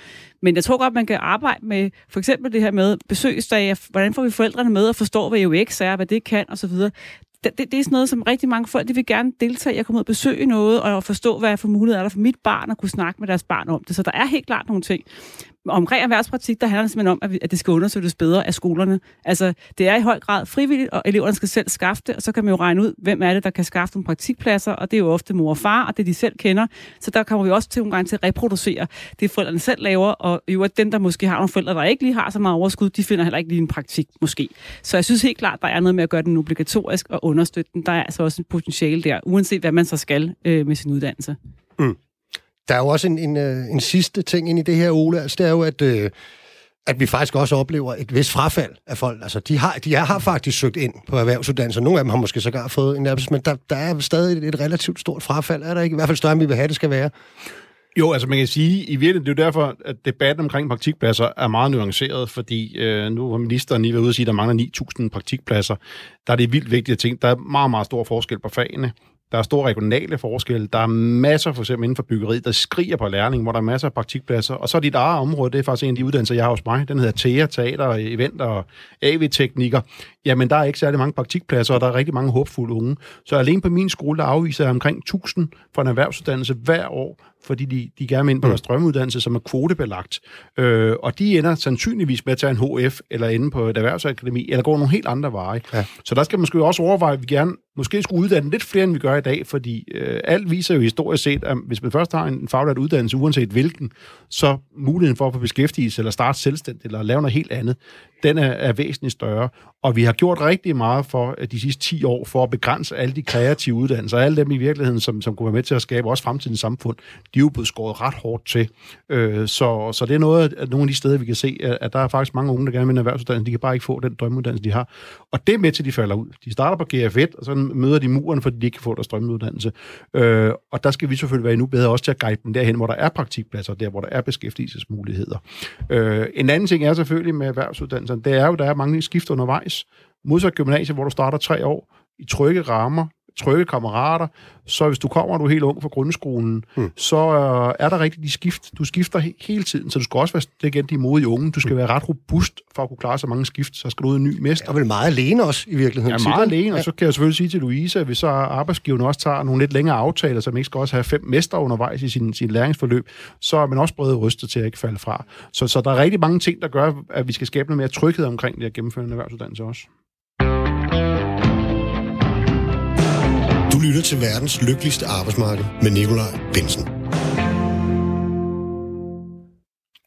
Men jeg tror godt, man kan arbejde med for eksempel det her med besøgsdage. Hvordan får vi forældrene med at forstå, hvad UX er, hvad det kan osv det, det, er sådan noget, som rigtig mange folk de vil gerne deltage i at komme ud og besøge noget, og forstå, hvad for muligheder er der for mit barn, at kunne snakke med deres barn om det. Så der er helt klart nogle ting omkring erhvervspraktik, der handler det simpelthen om, at, vi, at det skal undersøges bedre af skolerne. Altså, det er i høj grad frivilligt, og eleverne skal selv skaffe det, og så kan man jo regne ud, hvem er det, der kan skaffe nogle praktikpladser, og det er jo ofte mor og far, og det de selv kender. Så der kommer vi også til nogle gange til at reproducere det, forældrene selv laver, og jo at dem, der måske har nogle forældre, der ikke lige har så meget overskud, de finder heller ikke lige en praktik, måske. Så jeg synes helt klart, der er noget med at gøre den obligatorisk og understøtte den. Der er altså også et potentiale der, uanset hvad man så skal øh, med sin uddannelse. Mm. Der er jo også en, en, øh, en sidste ting ind i det her, Ole. Altså, det er jo, at, øh, at vi faktisk også oplever et vist frafald af folk. Altså, de har, de har faktisk søgt ind på erhvervsuddannelser. Nogle af dem har måske sågar fået en men der, der er stadig et, et relativt stort frafald. Er der ikke? I hvert fald større, end vi vil have, det skal være. Jo, altså man kan sige, i virkeligheden, det er jo derfor, at debatten omkring praktikpladser er meget nuanceret, fordi øh, nu har ministeren lige været ude og sige, at der mangler 9.000 praktikpladser. Der er det vildt vigtige ting. der er meget, meget stor forskel på fagene. Der er store regionale forskelle. Der er masser, for eksempel inden for byggeriet, der skriger på lærling, hvor der er masser af praktikpladser. Og så er dit eget område, det er faktisk en af de uddannelser, jeg har hos mig. Den hedder TEA, Teater, Event og AV-teknikker. Jamen, der er ikke særlig mange praktikpladser, og der er rigtig mange håbfulde unge. Så alene på min skole, der afviser jeg omkring 1000 for en erhvervsuddannelse hver år, fordi de, de gerne vil ind på mm. deres drømmeuddannelse, som er kvotebelagt. Øh, og de ender sandsynligvis med at tage en HF, eller inde på et erhvervsakademi, eller gå nogle helt andre veje. Ja. Så der skal man måske også overveje, at vi gerne måske skulle uddanne lidt flere, end vi gør i dag, fordi øh, alt viser jo historisk set, at hvis man først har en faglært uddannelse, uanset hvilken, så muligheden for at få beskæftigelse, eller starte selvstændigt, eller lave noget helt andet, den er, er væsentligt større. Og vi har gjort rigtig meget for øh, de sidste 10 år, for at begrænse alle de kreative uddannelser, alle dem i virkeligheden, som, som kunne være med til at skabe også fremtidens samfund, de er jo blevet skåret ret hårdt til. Øh, så, så det er noget af nogle af de steder, vi kan se, at, at der er faktisk mange unge, der gerne vil en erhvervsuddannelse, de kan bare ikke få den drømmeuddannelse, de har. Og det er med til, at de falder ud. De starter på GF1, og så møder de muren, fordi de ikke kan få deres drømmeuddannelse. Øh, og der skal vi selvfølgelig være endnu bedre også til at guide dem derhen, hvor der er praktikpladser, der hvor der er beskæftigelsesmuligheder. Øh, en anden ting er selvfølgelig med erhvervsuddannelserne, det er jo, at der er mange skift undervejs. Modsat gymnasiet, hvor du starter tre år i trygge rammer, trygge kammerater, så hvis du kommer, og du er helt ung fra grundskolen, mm. så øh, er der rigtig de skift. Du skifter he- hele tiden, så du skal også være det igen de modige unge. Du skal mm. være ret robust for at kunne klare så mange skift. Så skal du ud i en ny mester. Jeg er vel meget alene også, i virkeligheden. Ja, meget alene, og så kan jeg selvfølgelig sige til Louise, at hvis så arbejdsgiverne også tager nogle lidt længere aftaler, så man ikke skal også have fem mester undervejs i sin, sin læringsforløb, så er man også bredt rystet til at ikke falde fra. Så, så der er rigtig mange ting, der gør, at vi skal skabe noget mere tryghed omkring det at gennemføre en erhvervsuddannelse også. Lytter til verdens lykkeligste arbejdsmarked med Nikolaj Bensen.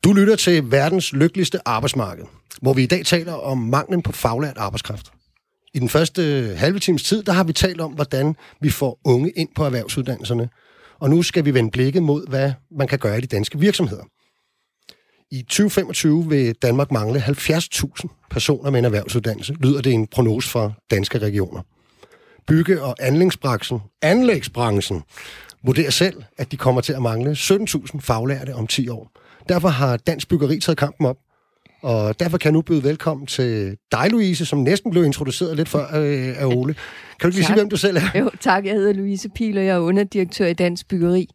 Du lytter til verdens lykkeligste arbejdsmarked, hvor vi i dag taler om manglen på faglært arbejdskraft. I den første halve times tid, der har vi talt om, hvordan vi får unge ind på erhvervsuddannelserne. Og nu skal vi vende blikket mod, hvad man kan gøre i de danske virksomheder. I 2025 vil Danmark mangle 70.000 personer med en erhvervsuddannelse, lyder det en prognose fra danske regioner bygge- og anlægsbranchen, anlægsbranchen vurderer selv, at de kommer til at mangle 17.000 faglærte om 10 år. Derfor har Dansk Byggeri taget kampen op, og derfor kan jeg nu byde velkommen til dig, Louise, som næsten blev introduceret lidt før øh, af Ole. Kan du ikke lige sige, hvem du selv er? Jo, tak. Jeg hedder Louise Pil, og jeg er underdirektør i Dansk Byggeri.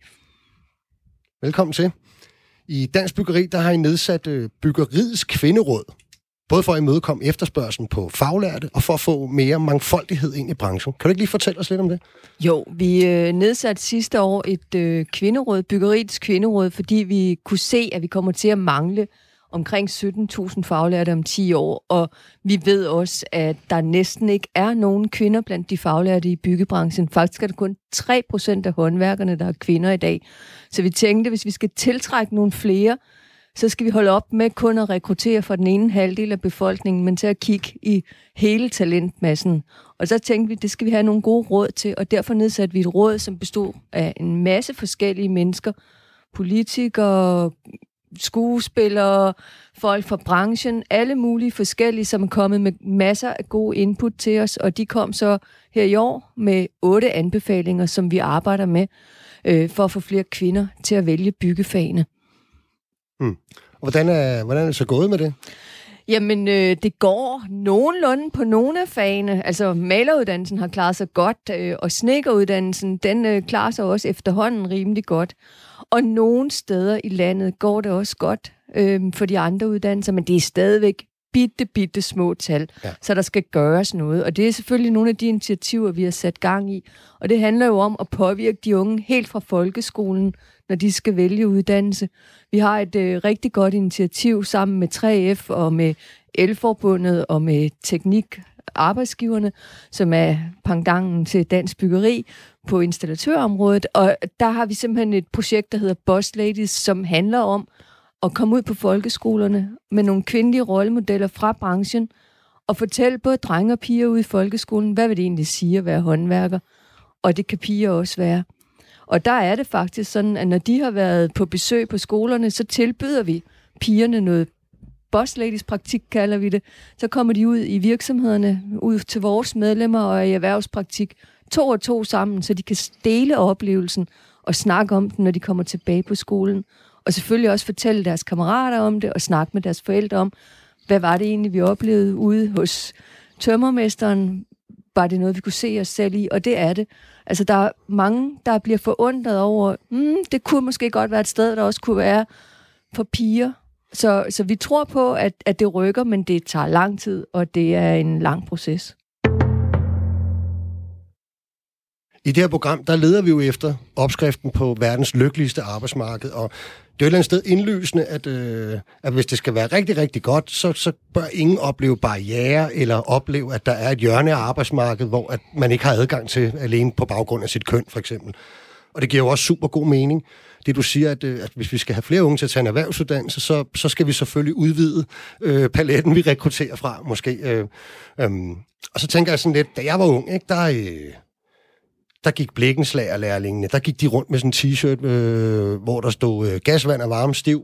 Velkommen til. I Dansk Byggeri, der har I nedsat øh, Byggeriets Kvinderåd. Både for at imødekomme efterspørgselen på faglærte, og for at få mere mangfoldighed ind i branchen. Kan du ikke lige fortælle os lidt om det? Jo, vi øh, nedsatte sidste år et øh, kvinderåd, byggeriets kvinderåd, fordi vi kunne se, at vi kommer til at mangle omkring 17.000 faglærte om 10 år, og vi ved også, at der næsten ikke er nogen kvinder blandt de faglærte i byggebranchen. Faktisk er det kun 3 procent af håndværkerne, der er kvinder i dag. Så vi tænkte, hvis vi skal tiltrække nogle flere, så skal vi holde op med kun at rekruttere for den ene halvdel af befolkningen, men til at kigge i hele talentmassen. Og så tænkte vi, det skal vi have nogle gode råd til, og derfor nedsatte vi et råd, som bestod af en masse forskellige mennesker, politikere, skuespillere, folk fra branchen, alle mulige forskellige, som er kommet med masser af gode input til os, og de kom så her i år med otte anbefalinger, som vi arbejder med øh, for at få flere kvinder til at vælge byggefagene. Hmm. Og hvordan er, hvordan er det så gået med det? Jamen, øh, det går nogenlunde på nogle af fagene. Altså, maleruddannelsen har klaret sig godt, øh, og snekkeruddannelsen, den øh, klarer sig også efterhånden rimelig godt. Og nogle steder i landet går det også godt øh, for de andre uddannelser, men det er stadigvæk bitte, bitte små tal, ja. så der skal gøres noget. Og det er selvfølgelig nogle af de initiativer, vi har sat gang i. Og det handler jo om at påvirke de unge helt fra folkeskolen, når de skal vælge uddannelse. Vi har et øh, rigtig godt initiativ sammen med 3F og med Elforbundet og med Teknik arbejdsgiverne, som er pangdangen til dansk byggeri på installatørområdet. Og der har vi simpelthen et projekt, der hedder Boss Ladies, som handler om at komme ud på folkeskolerne med nogle kvindelige rollemodeller fra branchen og fortælle både drenge og piger ude i folkeskolen, hvad vil det egentlig sige at være håndværker? Og det kan piger også være. Og der er det faktisk sådan, at når de har været på besøg på skolerne, så tilbyder vi pigerne noget boss ladies praktik, kalder vi det. Så kommer de ud i virksomhederne, ud til vores medlemmer og i erhvervspraktik, to og to sammen, så de kan dele oplevelsen og snakke om den, når de kommer tilbage på skolen. Og selvfølgelig også fortælle deres kammerater om det, og snakke med deres forældre om, hvad var det egentlig, vi oplevede ude hos tømmermesteren? Var det noget, vi kunne se os selv i? Og det er det. Altså, der er mange, der bliver forundret over, mm, det kunne måske godt være et sted, der også kunne være for piger. Så, så vi tror på, at, at det rykker, men det tager lang tid, og det er en lang proces. I det her program, der leder vi jo efter opskriften på verdens lykkeligste arbejdsmarked, og det er jo et eller andet sted indlysende, at, øh, at hvis det skal være rigtig, rigtig godt, så, så bør ingen opleve barriere eller opleve, at der er et hjørne af arbejdsmarkedet, hvor at man ikke har adgang til alene på baggrund af sit køn, for eksempel. Og det giver jo også super god mening. Det du siger, at, øh, at hvis vi skal have flere unge til at tage en erhvervsuddannelse, så, så skal vi selvfølgelig udvide øh, paletten, vi rekrutterer fra, måske. Øh, øh. Og så tænker jeg sådan lidt, da jeg var ung, ikke, der, øh, der gik blikkenslagerlærlingene, der gik de rundt med sådan en t-shirt, øh, hvor der stod øh, gasvand og varme stiv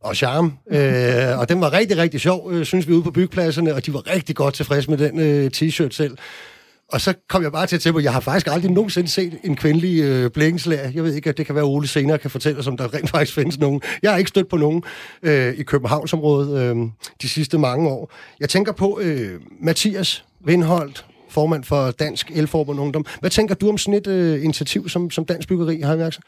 og charme. Øh, og den var rigtig, rigtig sjov, øh, synes vi, ude på byggepladserne, og de var rigtig godt tilfredse med den øh, t-shirt selv. Og så kom jeg bare til at tænke på, jeg har faktisk aldrig nogensinde set en kvindelig øh, blikkenslager. Jeg ved ikke, at det kan være, Ole senere kan fortælle os, om der rent faktisk findes nogen. Jeg har ikke stødt på nogen øh, i Københavnsområdet øh, de sidste mange år. Jeg tænker på øh, Mathias Vindholdt, formand for Dansk Elforbund Ungdom. Hvad tænker du om sådan et øh, initiativ som, som Dansk Byggeri har iværksat?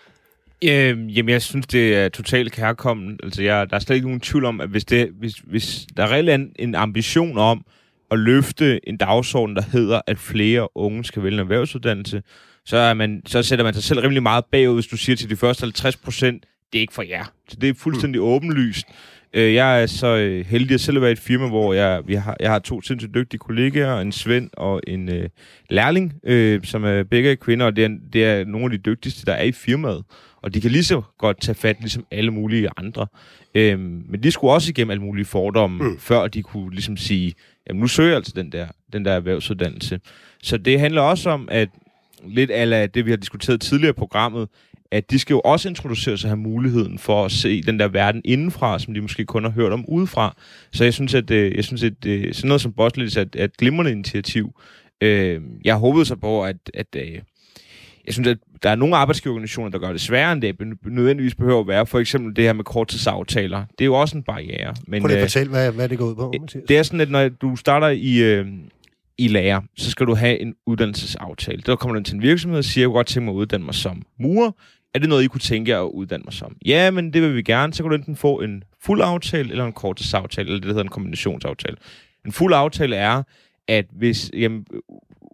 Øh, jamen, jeg synes, det er totalt kærkommen. Altså, jeg, der er slet ikke nogen tvivl om, at hvis, det, hvis, hvis der er reelt en, en ambition om at løfte en dagsorden, der hedder, at flere unge skal vælge en erhvervsuddannelse, så, er man, så sætter man sig selv rimelig meget bagud, hvis du siger til de første 50 procent, det er ikke for jer. Så det er fuldstændig mm. åbenlyst. Øh, jeg er så øh, heldig at selv være i et firma, hvor jeg, vi har, jeg har to sindssygt dygtige kollegaer, en Svend og en øh, lærling, øh, som er begge kvinder, og det er, det er nogle af de dygtigste, der er i firmaet. Og de kan lige så godt tage fat, ligesom alle mulige andre. Øh, men de skulle også igennem alle mulige fordomme, mm. før de kunne ligesom sige, jamen nu søger jeg altså den der, den der erhvervsuddannelse. Så det handler også om, at lidt af det, vi har diskuteret tidligere i programmet, at de skal jo også introducere sig have muligheden for at se den der verden indenfra, som de måske kun har hørt om udefra. Så jeg synes, at, øh, jeg synes, at øh, sådan noget som Boslelis er, er et glimrende initiativ. Øh, jeg håbede så på, at, at jeg synes, at der er nogle arbejdsgiverorganisationer, der gør det sværere, end det nødvendigvis behøver at være. For eksempel det her med korttidsaftaler. Det er jo også en barriere. Men, Prøv lige at fortælle, hvad, hvad det går ud på, Mathias. Det er sådan, at når du starter i, i lærer, så skal du have en uddannelsesaftale. Der kommer du til en virksomhed og siger, jeg kunne godt tænke mig at uddanne mig som murer er det noget, I kunne tænke jer at uddanne mig som? Ja, men det vil vi gerne. Så kan du enten få en fuld aftale, eller en korttidsaftale, eller det, der hedder en kombinationsaftale. En fuld aftale er, at hvis jamen,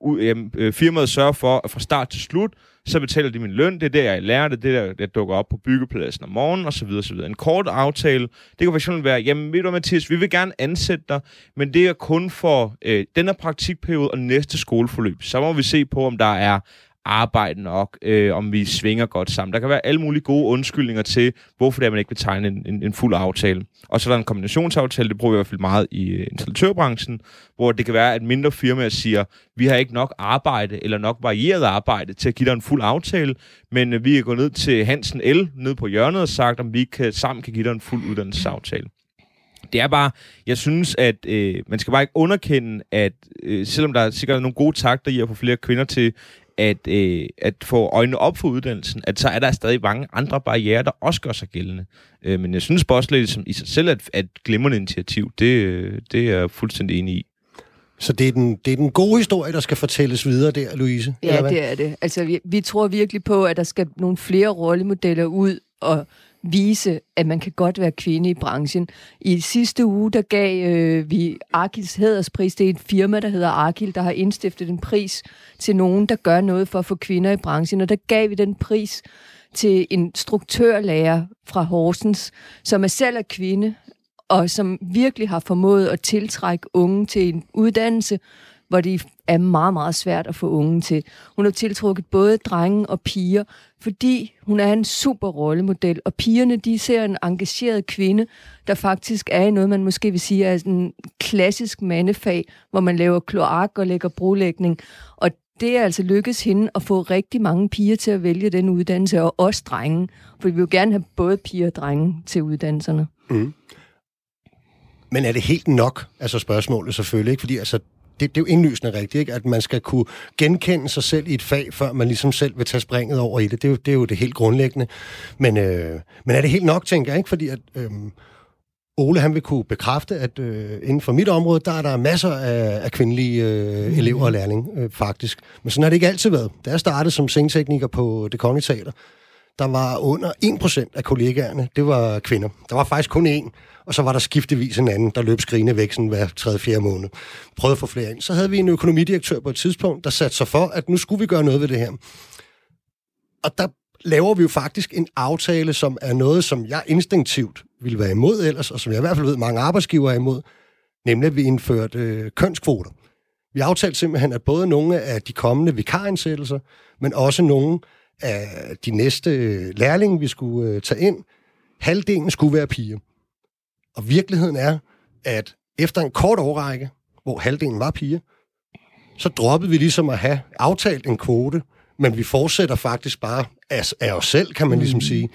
u, jamen, øh, firmaet sørger for, at fra start til slut, så betaler de min løn, det er der, jeg lærer det, det er der, jeg dukker op på byggepladsen om morgenen, osv. osv. En kort aftale, det kan fx være, jamen ved du Mathias, vi vil gerne ansætte dig, men det er kun for øh, den her praktikperiode og næste skoleforløb. Så må vi se på, om der er arbejde nok, øh, om vi svinger godt sammen. Der kan være alle mulige gode undskyldninger til, hvorfor det er, man ikke vil tegne en, en, en fuld aftale. Og så er der en kombinationsaftale, det bruger vi i hvert fald meget i øh, installatørbranchen, hvor det kan være, at mindre firmaer siger, vi har ikke nok arbejde, eller nok varieret arbejde til at give dig en fuld aftale, men øh, vi er gået ned til Hansen L, nede på hjørnet, og sagt, om vi kan, øh, sammen kan give dig en fuld uddannelsesaftale. Det er bare, jeg synes, at øh, man skal bare ikke underkende, at øh, selvom der er sikkert nogle gode takter i at få flere kvinder til at, øh, at få øjnene op for uddannelsen, at så er der stadig mange andre barriere, der også gør sig gældende. Øh, men jeg synes Bosley som i sig selv et, et glimrende initiativ. Det, øh, det er jeg fuldstændig enig i. Så det er, den, det er den gode historie, der skal fortælles videre der, Louise? Ja, det er det. Altså, vi, vi tror virkelig på, at der skal nogle flere rollemodeller ud, og vise, at man kan godt være kvinde i branchen. I sidste uge, der gav øh, vi Arkils hæderspris. Det er et firma, der hedder Arkil, der har indstiftet en pris til nogen, der gør noget for at få kvinder i branchen. Og der gav vi den pris til en struktørlærer fra Horsens, som er selv er kvinde, og som virkelig har formået at tiltrække unge til en uddannelse, hvor det er meget, meget svært at få unge til. Hun har tiltrukket både drenge og piger, fordi hun er en super rollemodel, og pigerne, de ser en engageret kvinde, der faktisk er i noget, man måske vil sige er en klassisk mandefag, hvor man laver kloak og lægger brolægning. Og det er altså lykkedes hende at få rigtig mange piger til at vælge den uddannelse, og også drenge. For vi vil jo gerne have både piger og drenge til uddannelserne. Mm. Men er det helt nok, altså spørgsmålet selvfølgelig, ikke? Fordi altså, det, det er jo indlysende rigtigt, ikke? at man skal kunne genkende sig selv i et fag, før man ligesom selv vil tage springet over i det. Det er jo det, er jo det helt grundlæggende. Men, øh, men er det helt nok, tænker jeg, ikke? Fordi at, øh, Ole han vil kunne bekræfte, at øh, inden for mit område, der er der masser af, af kvindelige øh, elever og lærling, øh, faktisk. Men sådan har det ikke altid været. Da jeg startede som scenetekniker på Det Kongelige Teater, der var under 1% af kollegaerne, det var kvinder. Der var faktisk kun én, og så var der skiftevis en anden, der løb skrigende væk sådan hver 3-4 måned. Prøvede at få flere ind. Så havde vi en økonomidirektør på et tidspunkt, der satte sig for, at nu skulle vi gøre noget ved det her. Og der laver vi jo faktisk en aftale, som er noget, som jeg instinktivt ville være imod ellers, og som jeg i hvert fald ved, mange arbejdsgiver er imod, nemlig at vi indførte øh, kønskvoter. Vi aftalte simpelthen, at både nogle af de kommende vikaransættelser, men også nogle af de næste øh, lærlinge, vi skulle øh, tage ind, halvdelen skulle være piger. Og virkeligheden er, at efter en kort årrække, hvor halvdelen var piger, så droppede vi ligesom at have aftalt en kvote, men vi fortsætter faktisk bare af, af os selv, kan man ligesom mm. sige,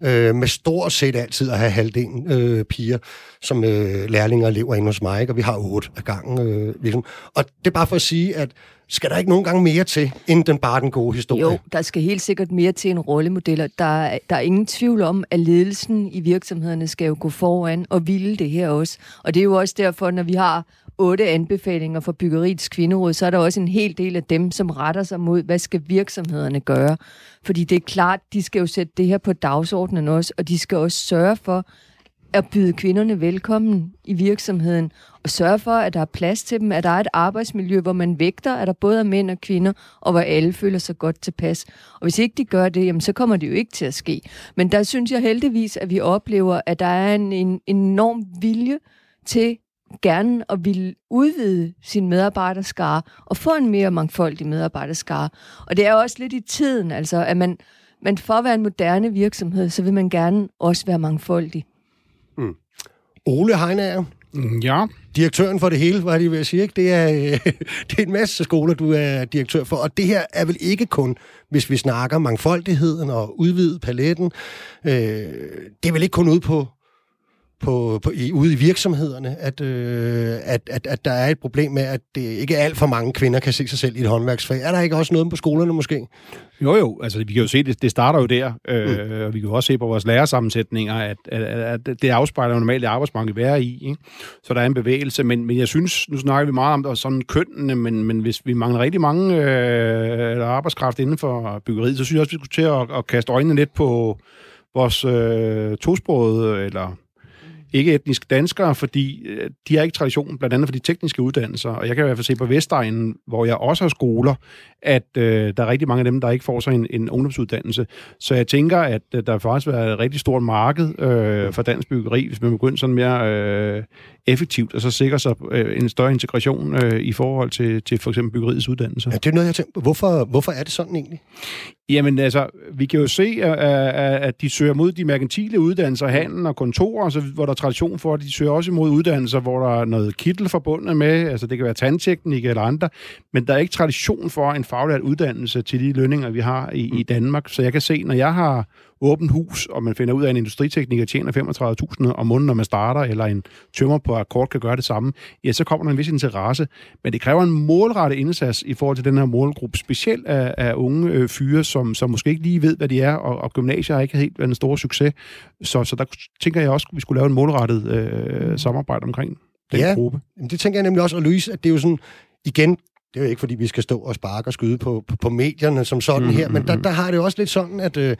øh, med stort set altid at have halvdelen øh, piger, som øh, lærlinger lever inde hos mig, og vi har otte af gangen. Øh, ligesom. Og det er bare for at sige, at skal der ikke nogen gange mere til, end den bare den gode historie? Jo, der skal helt sikkert mere til en rollemodel. Der, der er ingen tvivl om, at ledelsen i virksomhederne skal jo gå foran og ville det her også. Og det er jo også derfor, når vi har otte anbefalinger for byggeriets kvinderåd, så er der også en hel del af dem, som retter sig mod, hvad skal virksomhederne gøre? Fordi det er klart, de skal jo sætte det her på dagsordenen også, og de skal også sørge for at byde kvinderne velkommen i virksomheden, og sørge for, at der er plads til dem, at der er et arbejdsmiljø, hvor man vægter, at der både er mænd og kvinder, og hvor alle føler sig godt tilpas. Og hvis ikke de gør det, jamen, så kommer det jo ikke til at ske. Men der synes jeg heldigvis, at vi oplever, at der er en, en enorm vilje til gerne at ville udvide sin medarbejderskare og få en mere mangfoldig medarbejderskare. Og det er også lidt i tiden, altså, at man, man for at være en moderne virksomhed, så vil man gerne også være mangfoldig. Mm. Ole Heinager, Mm, Ja, direktøren for det hele, var det ved at sige, ikke? Det er, øh, det er en masse skoler, du er direktør for, og det her er vel ikke kun, hvis vi snakker mangfoldigheden og udvidet paletten, øh, det er vel ikke kun ude på, på, på i, ude i virksomhederne, at, øh, at, at, at der er et problem med, at det ikke alt for mange kvinder kan se sig selv i et håndværksfag. Er der ikke også noget på skolerne måske? Jo, jo. Altså, vi kan jo se, det, det starter jo der. Øh, Og vi kan jo også se på vores lærersammensætninger, at, at, at det afspejler jo normalt det arbejdsmarked, vi er i. Ikke? Så der er en bevægelse. Men, men jeg synes, nu snakker vi meget om det, sådan kønnene, men, men hvis vi mangler rigtig mange øh, arbejdskraft inden for byggeriet, så synes jeg også, vi skulle til at, at kaste øjnene lidt på vores øh, tosprogede, eller ikke etniske danskere, fordi øh, de har ikke tradition, blandt andet for de tekniske uddannelser. Og jeg kan i hvert fald se på Vestegnen, hvor jeg også har skoler, at øh, der er rigtig mange af dem, der ikke får sig en, en ungdomsuddannelse. Så jeg tænker, at øh, der faktisk vil være et rigtig stort marked øh, for dansk byggeri, hvis man begynder sådan mere øh, effektivt, og så sikre sig øh, en større integration øh, i forhold til, til for eksempel byggeriets uddannelser. Ja, det er noget, jeg tænker. Hvorfor, hvorfor er det sådan egentlig? Jamen altså, vi kan jo se, at, de søger mod de merkantile uddannelser, handel og kontorer, så, hvor der er tradition for, at de søger også imod uddannelser, hvor der er noget kittel forbundet med, altså det kan være tandteknik eller andre, men der er ikke tradition for en faglært uddannelse til de lønninger, vi har i, i Danmark. Så jeg kan se, når jeg har åbent hus, og man finder ud af, at en industritekniker tjener 35.000 om måneden, når man starter, eller en tømmer på akkord kan gøre det samme, ja, så kommer der en vis interesse. Men det kræver en målrettet indsats i forhold til den her målgruppe, specielt af, af unge øh, fyre, som, som måske ikke lige ved, hvad de er, og, og gymnasier har ikke helt været en stor succes. Så, så der tænker jeg også, at vi skulle lave en målrettet øh, samarbejde omkring den Ja. gruppe. Det tænker jeg nemlig også, og Louise, at det er jo sådan, igen, det er jo ikke, fordi vi skal stå og sparke og skyde på, på, på medierne som sådan mm, her, men der, der har det jo også lidt sådan, at øh,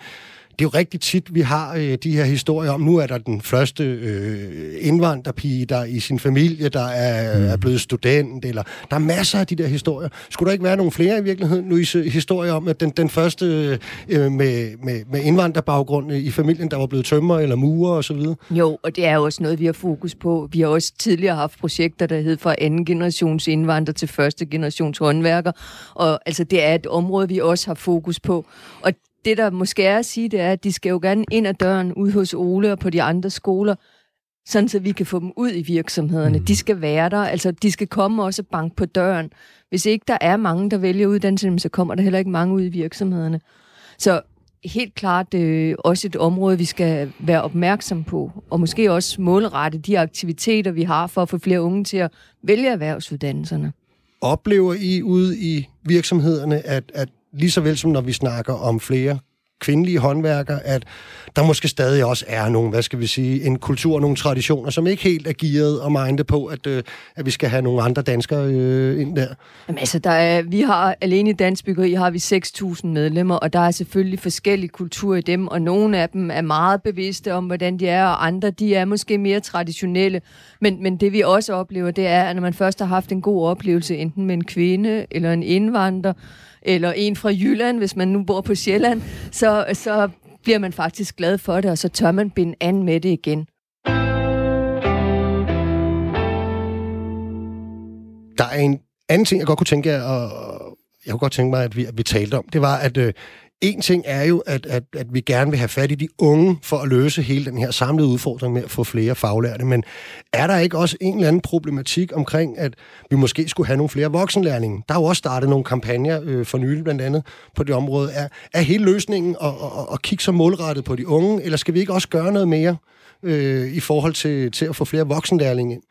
det er jo rigtig tit, vi har øh, de her historier om, nu er der den første øh, indvandrerpige, der i sin familie, der er, mm. er blevet student, eller der er masser af de der historier. Skulle der ikke være nogle flere i virkeligheden, Louise, historier om, at den, den første øh, med, med, med indvandrerbaggrund i familien, der var blevet tømmer eller murer og så videre? Jo, og det er jo også noget, vi har fokus på. Vi har også tidligere haft projekter, der hed fra anden generations indvandrer til første generations håndværker. Og altså, det er et område, vi også har fokus på. Og det, der måske er at sige, det er, at de skal jo gerne ind ad døren ud hos Ole og på de andre skoler, sådan så vi kan få dem ud i virksomhederne. Mm. De skal være der, altså de skal komme også og banke på døren. Hvis ikke der er mange, der vælger uddannelse, så kommer der heller ikke mange ud i virksomhederne. Så helt klart øh, også et område, vi skal være opmærksom på, og måske også målrette de aktiviteter, vi har for at få flere unge til at vælge erhvervsuddannelserne. Oplever I ude i virksomhederne, at, at lige så vel som når vi snakker om flere kvindelige håndværkere, at der måske stadig også er nogle, hvad skal vi sige, en kultur og nogle traditioner, som ikke helt er gearet og mindet på, at, øh, at vi skal have nogle andre danskere øh, ind der? Jamen altså, der er, vi har alene i Dansk Byggeri har vi 6.000 medlemmer, og der er selvfølgelig forskellige kulturer i dem, og nogle af dem er meget bevidste om, hvordan de er, og andre de er måske mere traditionelle. Men, men det vi også oplever, det er, at når man først har haft en god oplevelse, enten med en kvinde eller en indvandrer, eller en fra Jylland, hvis man nu bor på Sjælland, så, så bliver man faktisk glad for det, og så tør man binde an med det igen. Der er en anden ting, jeg godt kunne tænke jer, og jeg kunne godt tænke mig, at vi, at vi talte om, det var, at øh, en ting er jo, at, at, at vi gerne vil have fat i de unge for at løse hele den her samlede udfordring med at få flere faglærte. Men er der ikke også en eller anden problematik omkring, at vi måske skulle have nogle flere voksenlærlinge? Der er jo også startet nogle kampagner øh, for nylig blandt andet på det område. Er, er hele løsningen at, at, at kigge så målrettet på de unge, eller skal vi ikke også gøre noget mere øh, i forhold til, til at få flere voksenlærlinge ind?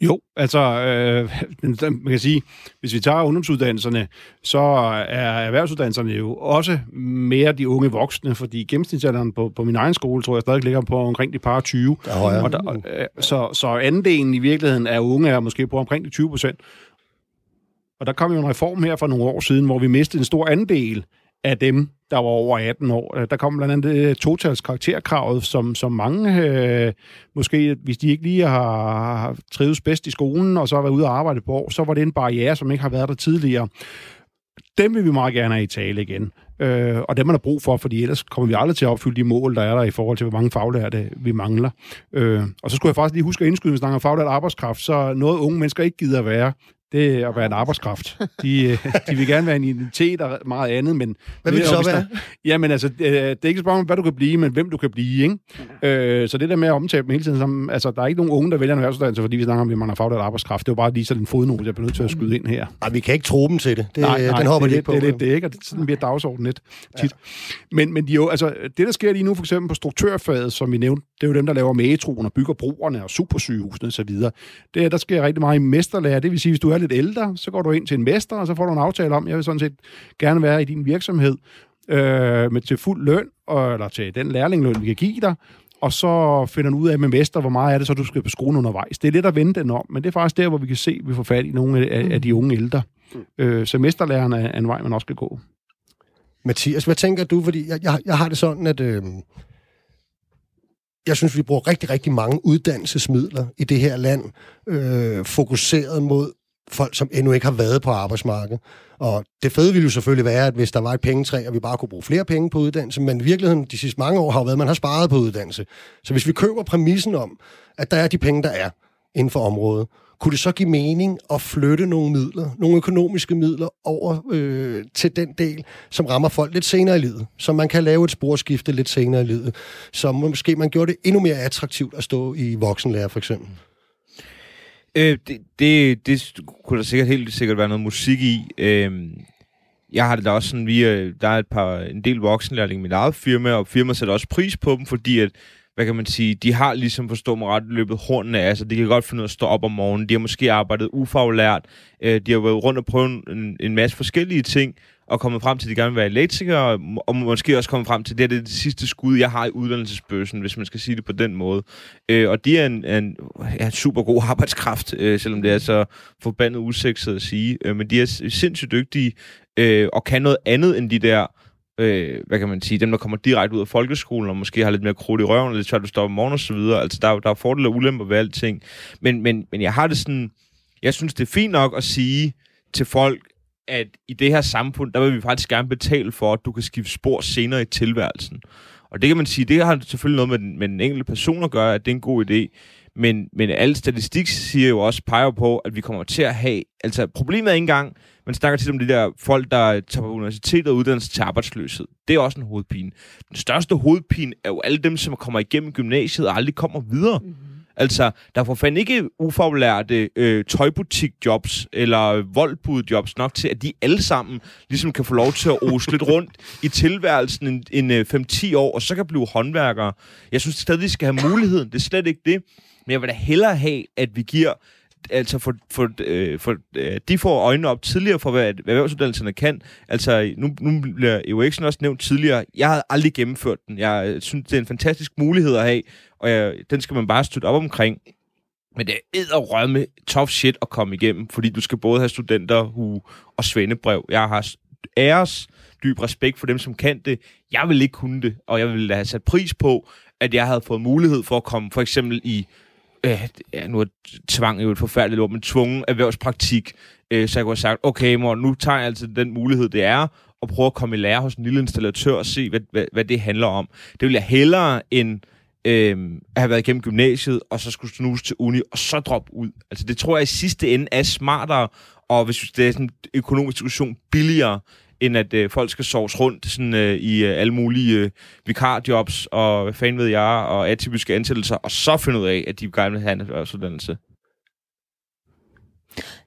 Jo, altså, øh, man kan sige, hvis vi tager ungdomsuddannelserne, så er erhvervsuddannelserne jo også mere de unge voksne, fordi gennemsnitsalderen på, på min egen skole, tror jeg stadig ligger på omkring de par 20. Der er og der, øh, så, så andelen i virkeligheden af unge er måske på omkring de 20 procent. Og der kom jo en reform her for nogle år siden, hvor vi mistede en stor andel af dem, der var over 18 år. Øh, der kom blandt andet øh, totals karakterkravet, som, som mange, øh, måske hvis de ikke lige har, trives bedst i skolen, og så har været ude og arbejde på år, så var det en barriere, som ikke har været der tidligere. Dem vil vi meget gerne have i tale igen. Øh, og dem er der brug for, fordi ellers kommer vi aldrig til at opfylde de mål, der er der i forhold til, hvor mange faglærte vi mangler. Øh, og så skulle jeg faktisk lige huske at indskyde, hvis der er faglært arbejdskraft, så noget unge mennesker ikke gider at være, det er at være en arbejdskraft. De, øh, de vil gerne være en identitet og meget andet, men... Hvad vil det så være? Jamen altså, det er ikke et spørgsmål om, hvad du kan blive, men hvem du kan blive, ikke? Øh, så det der med at omtale dem hele tiden som... Altså, der er ikke nogen unge, der vælger en erhvervsuddannelse, fordi vi snakker om, at man har faglært arbejdskraft. Det er jo bare lige sådan en fodnote, jeg bliver nødt til at skyde ind her. Nej, vi kan ikke tro dem til det. det nej, nej, den hopper det, de ikke på. Det, det, det, er ikke, og det, sådan bliver dagsordenen lidt tit. Ja. Men, men de jo, altså, det, der sker lige nu, for eksempel på struktørfaget, som vi nævnte, det er jo dem, der laver metroen og bygger broerne og supersygehusene osv. Det, der sker rigtig meget i mesterlærer. Det vil sige, hvis du er lidt ældre, så går du ind til en mester, og så får du en aftale om, jeg vil sådan set gerne være i din virksomhed øh, med til fuld løn, og, eller til den lærlingløn, vi kan give dig, og så finder du ud af med mester, hvor meget er det så, du skal på skolen undervejs. Det er lidt at vente den om, men det er faktisk der, hvor vi kan se, at vi får fat i nogle af, af de unge ældre. Mm. Øh, så mesterlærerne er en vej, man også skal gå. Mathias, hvad tænker du? Fordi jeg, jeg, jeg har det sådan, at øh, jeg synes, vi bruger rigtig, rigtig mange uddannelsesmidler i det her land, øh, fokuseret mod folk, som endnu ikke har været på arbejdsmarkedet. Og det fede ville jo selvfølgelig være, at hvis der var et pengetræ, og vi bare kunne bruge flere penge på uddannelse, men i virkeligheden de sidste mange år har jo været, at man har sparet på uddannelse. Så hvis vi køber præmissen om, at der er de penge, der er inden for området, kunne det så give mening at flytte nogle midler, nogle økonomiske midler over øh, til den del, som rammer folk lidt senere i livet, så man kan lave et sporskifte lidt senere i livet, så måske man gjorde det endnu mere attraktivt at stå i voksenlærer for eksempel? Øh, det, det, det kunne der sikkert helt sikkert være noget musik i. Øh, jeg har det da også sådan, vi, der er et par, en del voksenlærlinge i mit eget firma, og firma sætter også pris på dem, fordi at hvad kan man sige, de har ligesom forstå mig ret løbet hornene af, så de kan godt finde ud af at stå op om morgenen. De har måske arbejdet ufaglært, øh, de har været rundt og prøvet en, en masse forskellige ting, og kommet frem til, at de gerne vil være elektriker, og måske også kommet frem til, at det er det sidste skud, jeg har i uddannelsesbøssen, hvis man skal sige det på den måde. Øh, og de er en, en, ja, en super god arbejdskraft, øh, selvom det er så forbandet usekset at sige. Øh, men de er sindssygt dygtige, øh, og kan noget andet end de der øh, hvad kan man sige, dem, der kommer direkte ud af folkeskolen, og måske har lidt mere krudt i røven, og lidt svært at stoppe om morgenen og så videre. Altså, der, der er fordele og ulemper ved alting. Men, men, men jeg har det sådan, jeg synes, det er fint nok at sige til folk, at i det her samfund, der vil vi faktisk gerne betale for, at du kan skifte spor senere i tilværelsen. Og det kan man sige, det har selvfølgelig noget med den, med den enkelte person at gøre, at det er en god idé. Men, men alle statistik siger jo også, peger på, at vi kommer til at have... Altså, problemet er ikke engang, man snakker tit om de der folk, der tager på universitetet og uddannelse til arbejdsløshed. Det er også en hovedpine. Den største hovedpine er jo alle dem, som kommer igennem gymnasiet og aldrig kommer videre. Mm-hmm. Altså, der får fandme ikke ufaglærte øh, tøjbutikjobs eller voldbudjobs nok til, at de alle sammen ligesom kan få lov til at ose lidt rundt i tilværelsen en, en, en øh, 5-10 år, og så kan blive håndværkere. Jeg synes stadig, de skal have muligheden. Det er slet ikke det. Men jeg vil da hellere have, at vi giver altså for, for, øh, for, øh, de får øjnene op tidligere for, hvad erhvervsuddannelserne kan. Altså, nu, nu bliver EUX'en også nævnt tidligere. Jeg havde aldrig gennemført den. Jeg øh, synes, det er en fantastisk mulighed at have, og jeg, den skal man bare støtte op omkring. Men det er med tough shit at komme igennem, fordi du skal både have studenterhue og svendebrev. Jeg har æres dyb respekt for dem, som kan det. Jeg vil ikke kunne det, og jeg vil have sat pris på, at jeg havde fået mulighed for at komme for eksempel i øh, ja, nu er tvang jo et forfærdeligt ord, men tvungen erhvervspraktik, øh, så jeg kunne have sagt, okay mor, nu tager jeg altså den mulighed, det er, og prøver at komme i lære hos en lille installatør og se, hvad, hvad, hvad det handler om. Det vil jeg hellere end øh, at have været igennem gymnasiet, og så skulle snuse til uni, og så droppe ud. Altså det tror jeg i sidste ende er smartere, og hvis det er sådan en økonomisk diskussion, billigere, end at øh, folk skal sovs rundt sådan, øh, i øh, alle mulige øh, vikarjobs, og hvad fanden ved jeg, og atypiske ansættelser, og så finde ud af, at de gerne vil have en erhvervsuddannelse.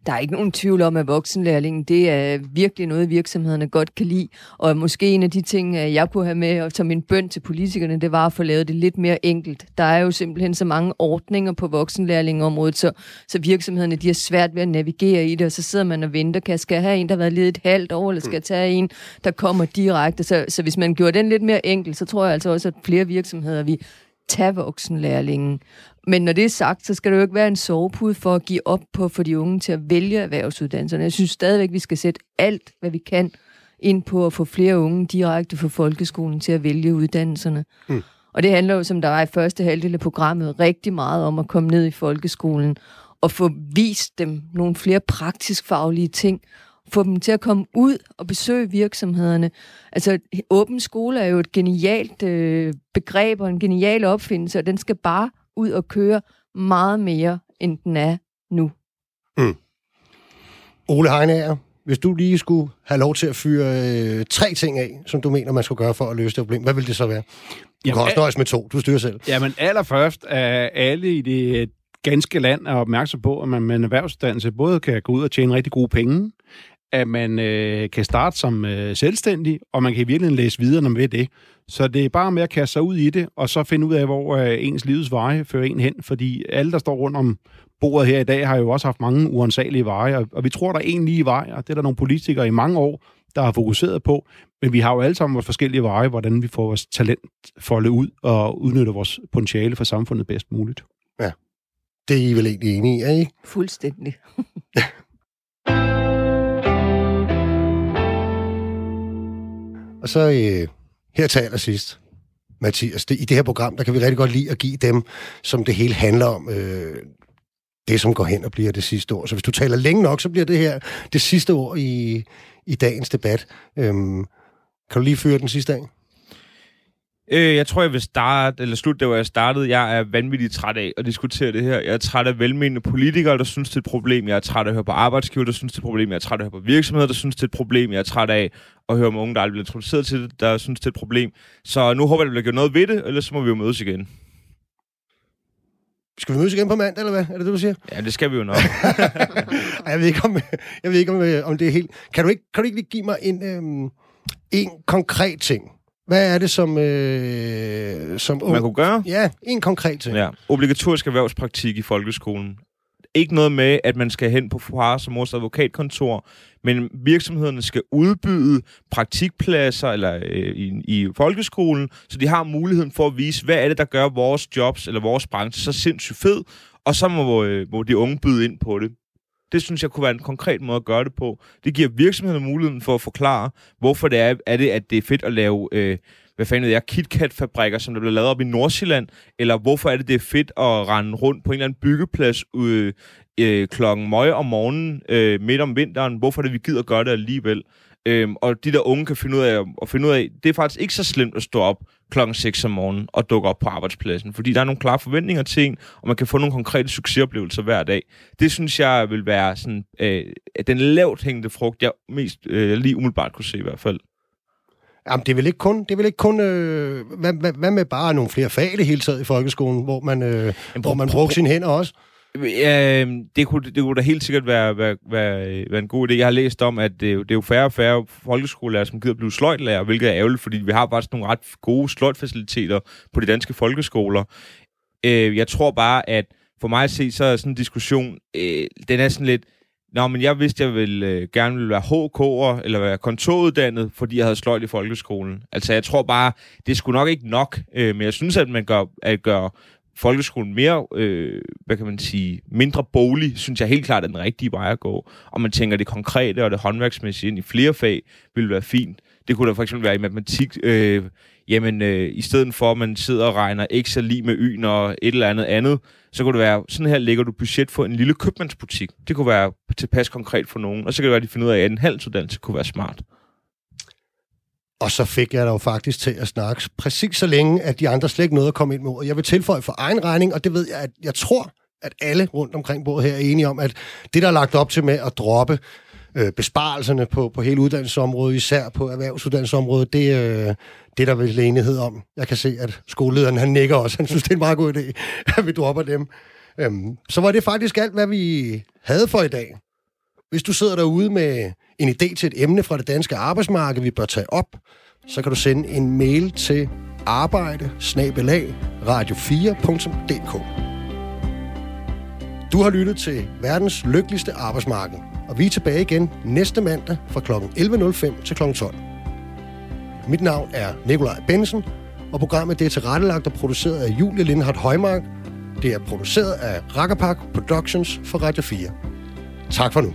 Der er ikke nogen tvivl om, at voksenlærlingen, det er virkelig noget, virksomhederne godt kan lide. Og måske en af de ting, øh, jeg kunne have med, og som en bøn til politikerne, det var at få lavet det lidt mere enkelt. Der er jo simpelthen så mange ordninger på voksenlærlingeområdet, så, så virksomhederne de har svært ved at navigere i det, og så sidder man og venter. Kan jeg skal have en, der har været ledet et halvt år, eller skal jeg tage en, der kommer direkte? Så, så hvis man gjorde den lidt mere enkel, så tror jeg altså også, at flere virksomheder vi tage voksenlærlingen. Men når det er sagt, så skal det jo ikke være en sovepude for at give op på for de unge til at vælge erhvervsuddannelserne. Jeg synes stadigvæk, vi skal sætte alt, hvad vi kan, ind på at få flere unge direkte fra folkeskolen til at vælge uddannelserne. Mm. Og det handler jo, som der var i første halvdel af programmet, rigtig meget om at komme ned i folkeskolen og få vist dem nogle flere praktisk faglige ting, få dem til at komme ud og besøge virksomhederne. Altså, åben skole er jo et genialt øh, begreb og en genial opfindelse, og den skal bare ud og køre meget mere, end den er nu. Mm. Ole Heinager, hvis du lige skulle have lov til at fyre øh, tre ting af, som du mener, man skulle gøre for at løse det problem, hvad vil det så være? Du jamen, kan også nøjes med to, du styrer selv. Jamen allerførst er alle i det ganske land er opmærksom på, at man med en erhvervsuddannelse både kan gå ud og tjene rigtig gode penge, at man øh, kan starte som øh, selvstændig, og man kan i virkeligheden læse videre, når man ved det. Så det er bare med at kaste sig ud i det, og så finde ud af, hvor øh, ens livets veje fører en hen, fordi alle, der står rundt om bordet her i dag, har jo også haft mange uansagelige veje, og, og vi tror, der er en lige vej, og det er der nogle politikere i mange år, der har fokuseret på, men vi har jo alle sammen vores forskellige veje, hvordan vi får vores talent foldet ud og udnytter vores potentiale for samfundet bedst muligt. Ja, det er I vel egentlig enige i, er I? Fuldstændig. Og så øh, her til allersidst, Mathias, det, i det her program, der kan vi rigtig godt lide at give dem, som det hele handler om, øh, det som går hen og bliver det sidste år. Så hvis du taler længe nok, så bliver det her det sidste ord i, i dagens debat. Øhm, kan du lige føre den sidste dag? Øh, jeg tror, jeg vil starte, eller slutte der, hvor jeg startede. Jeg er vanvittigt træt af at diskutere det her. Jeg er træt af velmenende politikere, der synes, det er et problem. Jeg er træt af at høre på arbejdsgiver, der synes, det er et problem. Jeg er træt af at høre på virksomheder, der synes, det er et problem. Jeg er træt af at høre om unge, der aldrig bliver introduceret til det, der synes, det er et problem. Så nu håber jeg, der bliver gjort noget ved det, ellers så må vi jo mødes igen. Skal vi mødes igen på mandag, eller hvad? Er det det, du siger? Ja, det skal vi jo nok. jeg ved ikke, om, jeg ved ikke om, om det er helt... Kan du ikke, kan du ikke lige give mig en, øhm, en konkret ting, hvad er det, som... Øh, som Man kunne gøre? Ja, en konkret ting. Ja. Obligatorisk erhvervspraktik i folkeskolen. Ikke noget med, at man skal hen på fars og mors advokatkontor, men virksomhederne skal udbyde praktikpladser eller øh, i, i folkeskolen, så de har muligheden for at vise, hvad er det, der gør vores jobs eller vores branche så sindssygt fed, og så må, øh, må de unge byde ind på det. Det synes jeg kunne være en konkret måde at gøre det på. Det giver virksomhederne muligheden for at forklare, hvorfor det er, er det, at det er fedt at lave, øh, hvad fanden ved jeg, KitKat-fabrikker, som der bliver lavet op i Nordsjælland, eller hvorfor er det, det er fedt at rende rundt på en eller anden byggeplads øh, øh, klokken møg om morgenen øh, midt om vinteren, hvorfor er det, vi gider gøre det alligevel. Øhm, og de der unge kan finde ud af at finde ud af, det er faktisk ikke så slemt at stå op klokken 6 om morgenen og dukke op på arbejdspladsen, fordi der er nogle klare forventninger til en, og man kan få nogle konkrete succesoplevelser hver dag. Det synes jeg vil være sådan, øh, den lavt hængende frugt, jeg mest øh, lige umiddelbart kunne se i hvert fald. Jamen, det er vel ikke kun, det er vel ikke kun øh, hvad, hvad, hvad med bare nogle flere fag det hele taget i folkeskolen, hvor man, øh, Jamen, hvor man bruger sine hænder også? Ja, øhm, det kunne, det kunne da helt sikkert være, være, være, være en god idé. Jeg har læst om, at det, det er jo færre og færre folkeskolelærer, som gider blive sløjtlærer, hvilket er ærgerligt, fordi vi har faktisk nogle ret gode sløjtfaciliteter på de danske folkeskoler. Øh, jeg tror bare, at for mig at se, så er sådan en diskussion, øh, den er sådan lidt, Nå, men jeg vidste, jeg ville øh, gerne ville være HK'er eller være kontoruddannet, fordi jeg havde sløjt i folkeskolen. Altså, jeg tror bare, det skulle nok ikke nok, øh, men jeg synes, at man gør, at gør folkeskolen mere, øh, hvad kan man sige, mindre bolig, synes jeg helt klart er den rigtige vej at gå. Og man tænker det konkrete og det håndværksmæssige ind i flere fag, ville være fint. Det kunne da for eksempel være i matematik, øh, jamen øh, i stedet for, at man sidder og regner x er lige med y og et eller andet andet, så kunne det være, sådan her lægger du budget for en lille købmandsbutik. Det kunne være tilpas konkret for nogen, og så kan det være, at de finder ud af, at en halvsuddannelse kunne være smart. Og så fik jeg da jo faktisk til at snakke præcis så længe, at de andre slet ikke nåede at komme ind med. ordet. jeg vil tilføje for egen regning, og det ved jeg, at jeg tror, at alle rundt omkring bordet her er enige om, at det, der er lagt op til med at droppe øh, besparelserne på, på hele uddannelsesområdet, især på erhvervsuddannelsesområdet, det, øh, det er der vel enighed om. Jeg kan se, at skolelederen han nikker også. Han synes, det er en meget god idé, at vi dropper dem. Øhm, så var det faktisk alt, hvad vi havde for i dag. Hvis du sidder derude med en idé til et emne fra det danske arbejdsmarked, vi bør tage op, så kan du sende en mail til arbejde radio4.dk. Du har lyttet til verdens lykkeligste arbejdsmarked, og vi er tilbage igen næste mandag fra kl. 11.05 til kl. 12. Mit navn er Nikolaj Bensen, og programmet det er tilrettelagt og produceret af Julie Lindhardt Højmark. Det er produceret af Rakkerpark Productions for Radio 4. Tak for nu.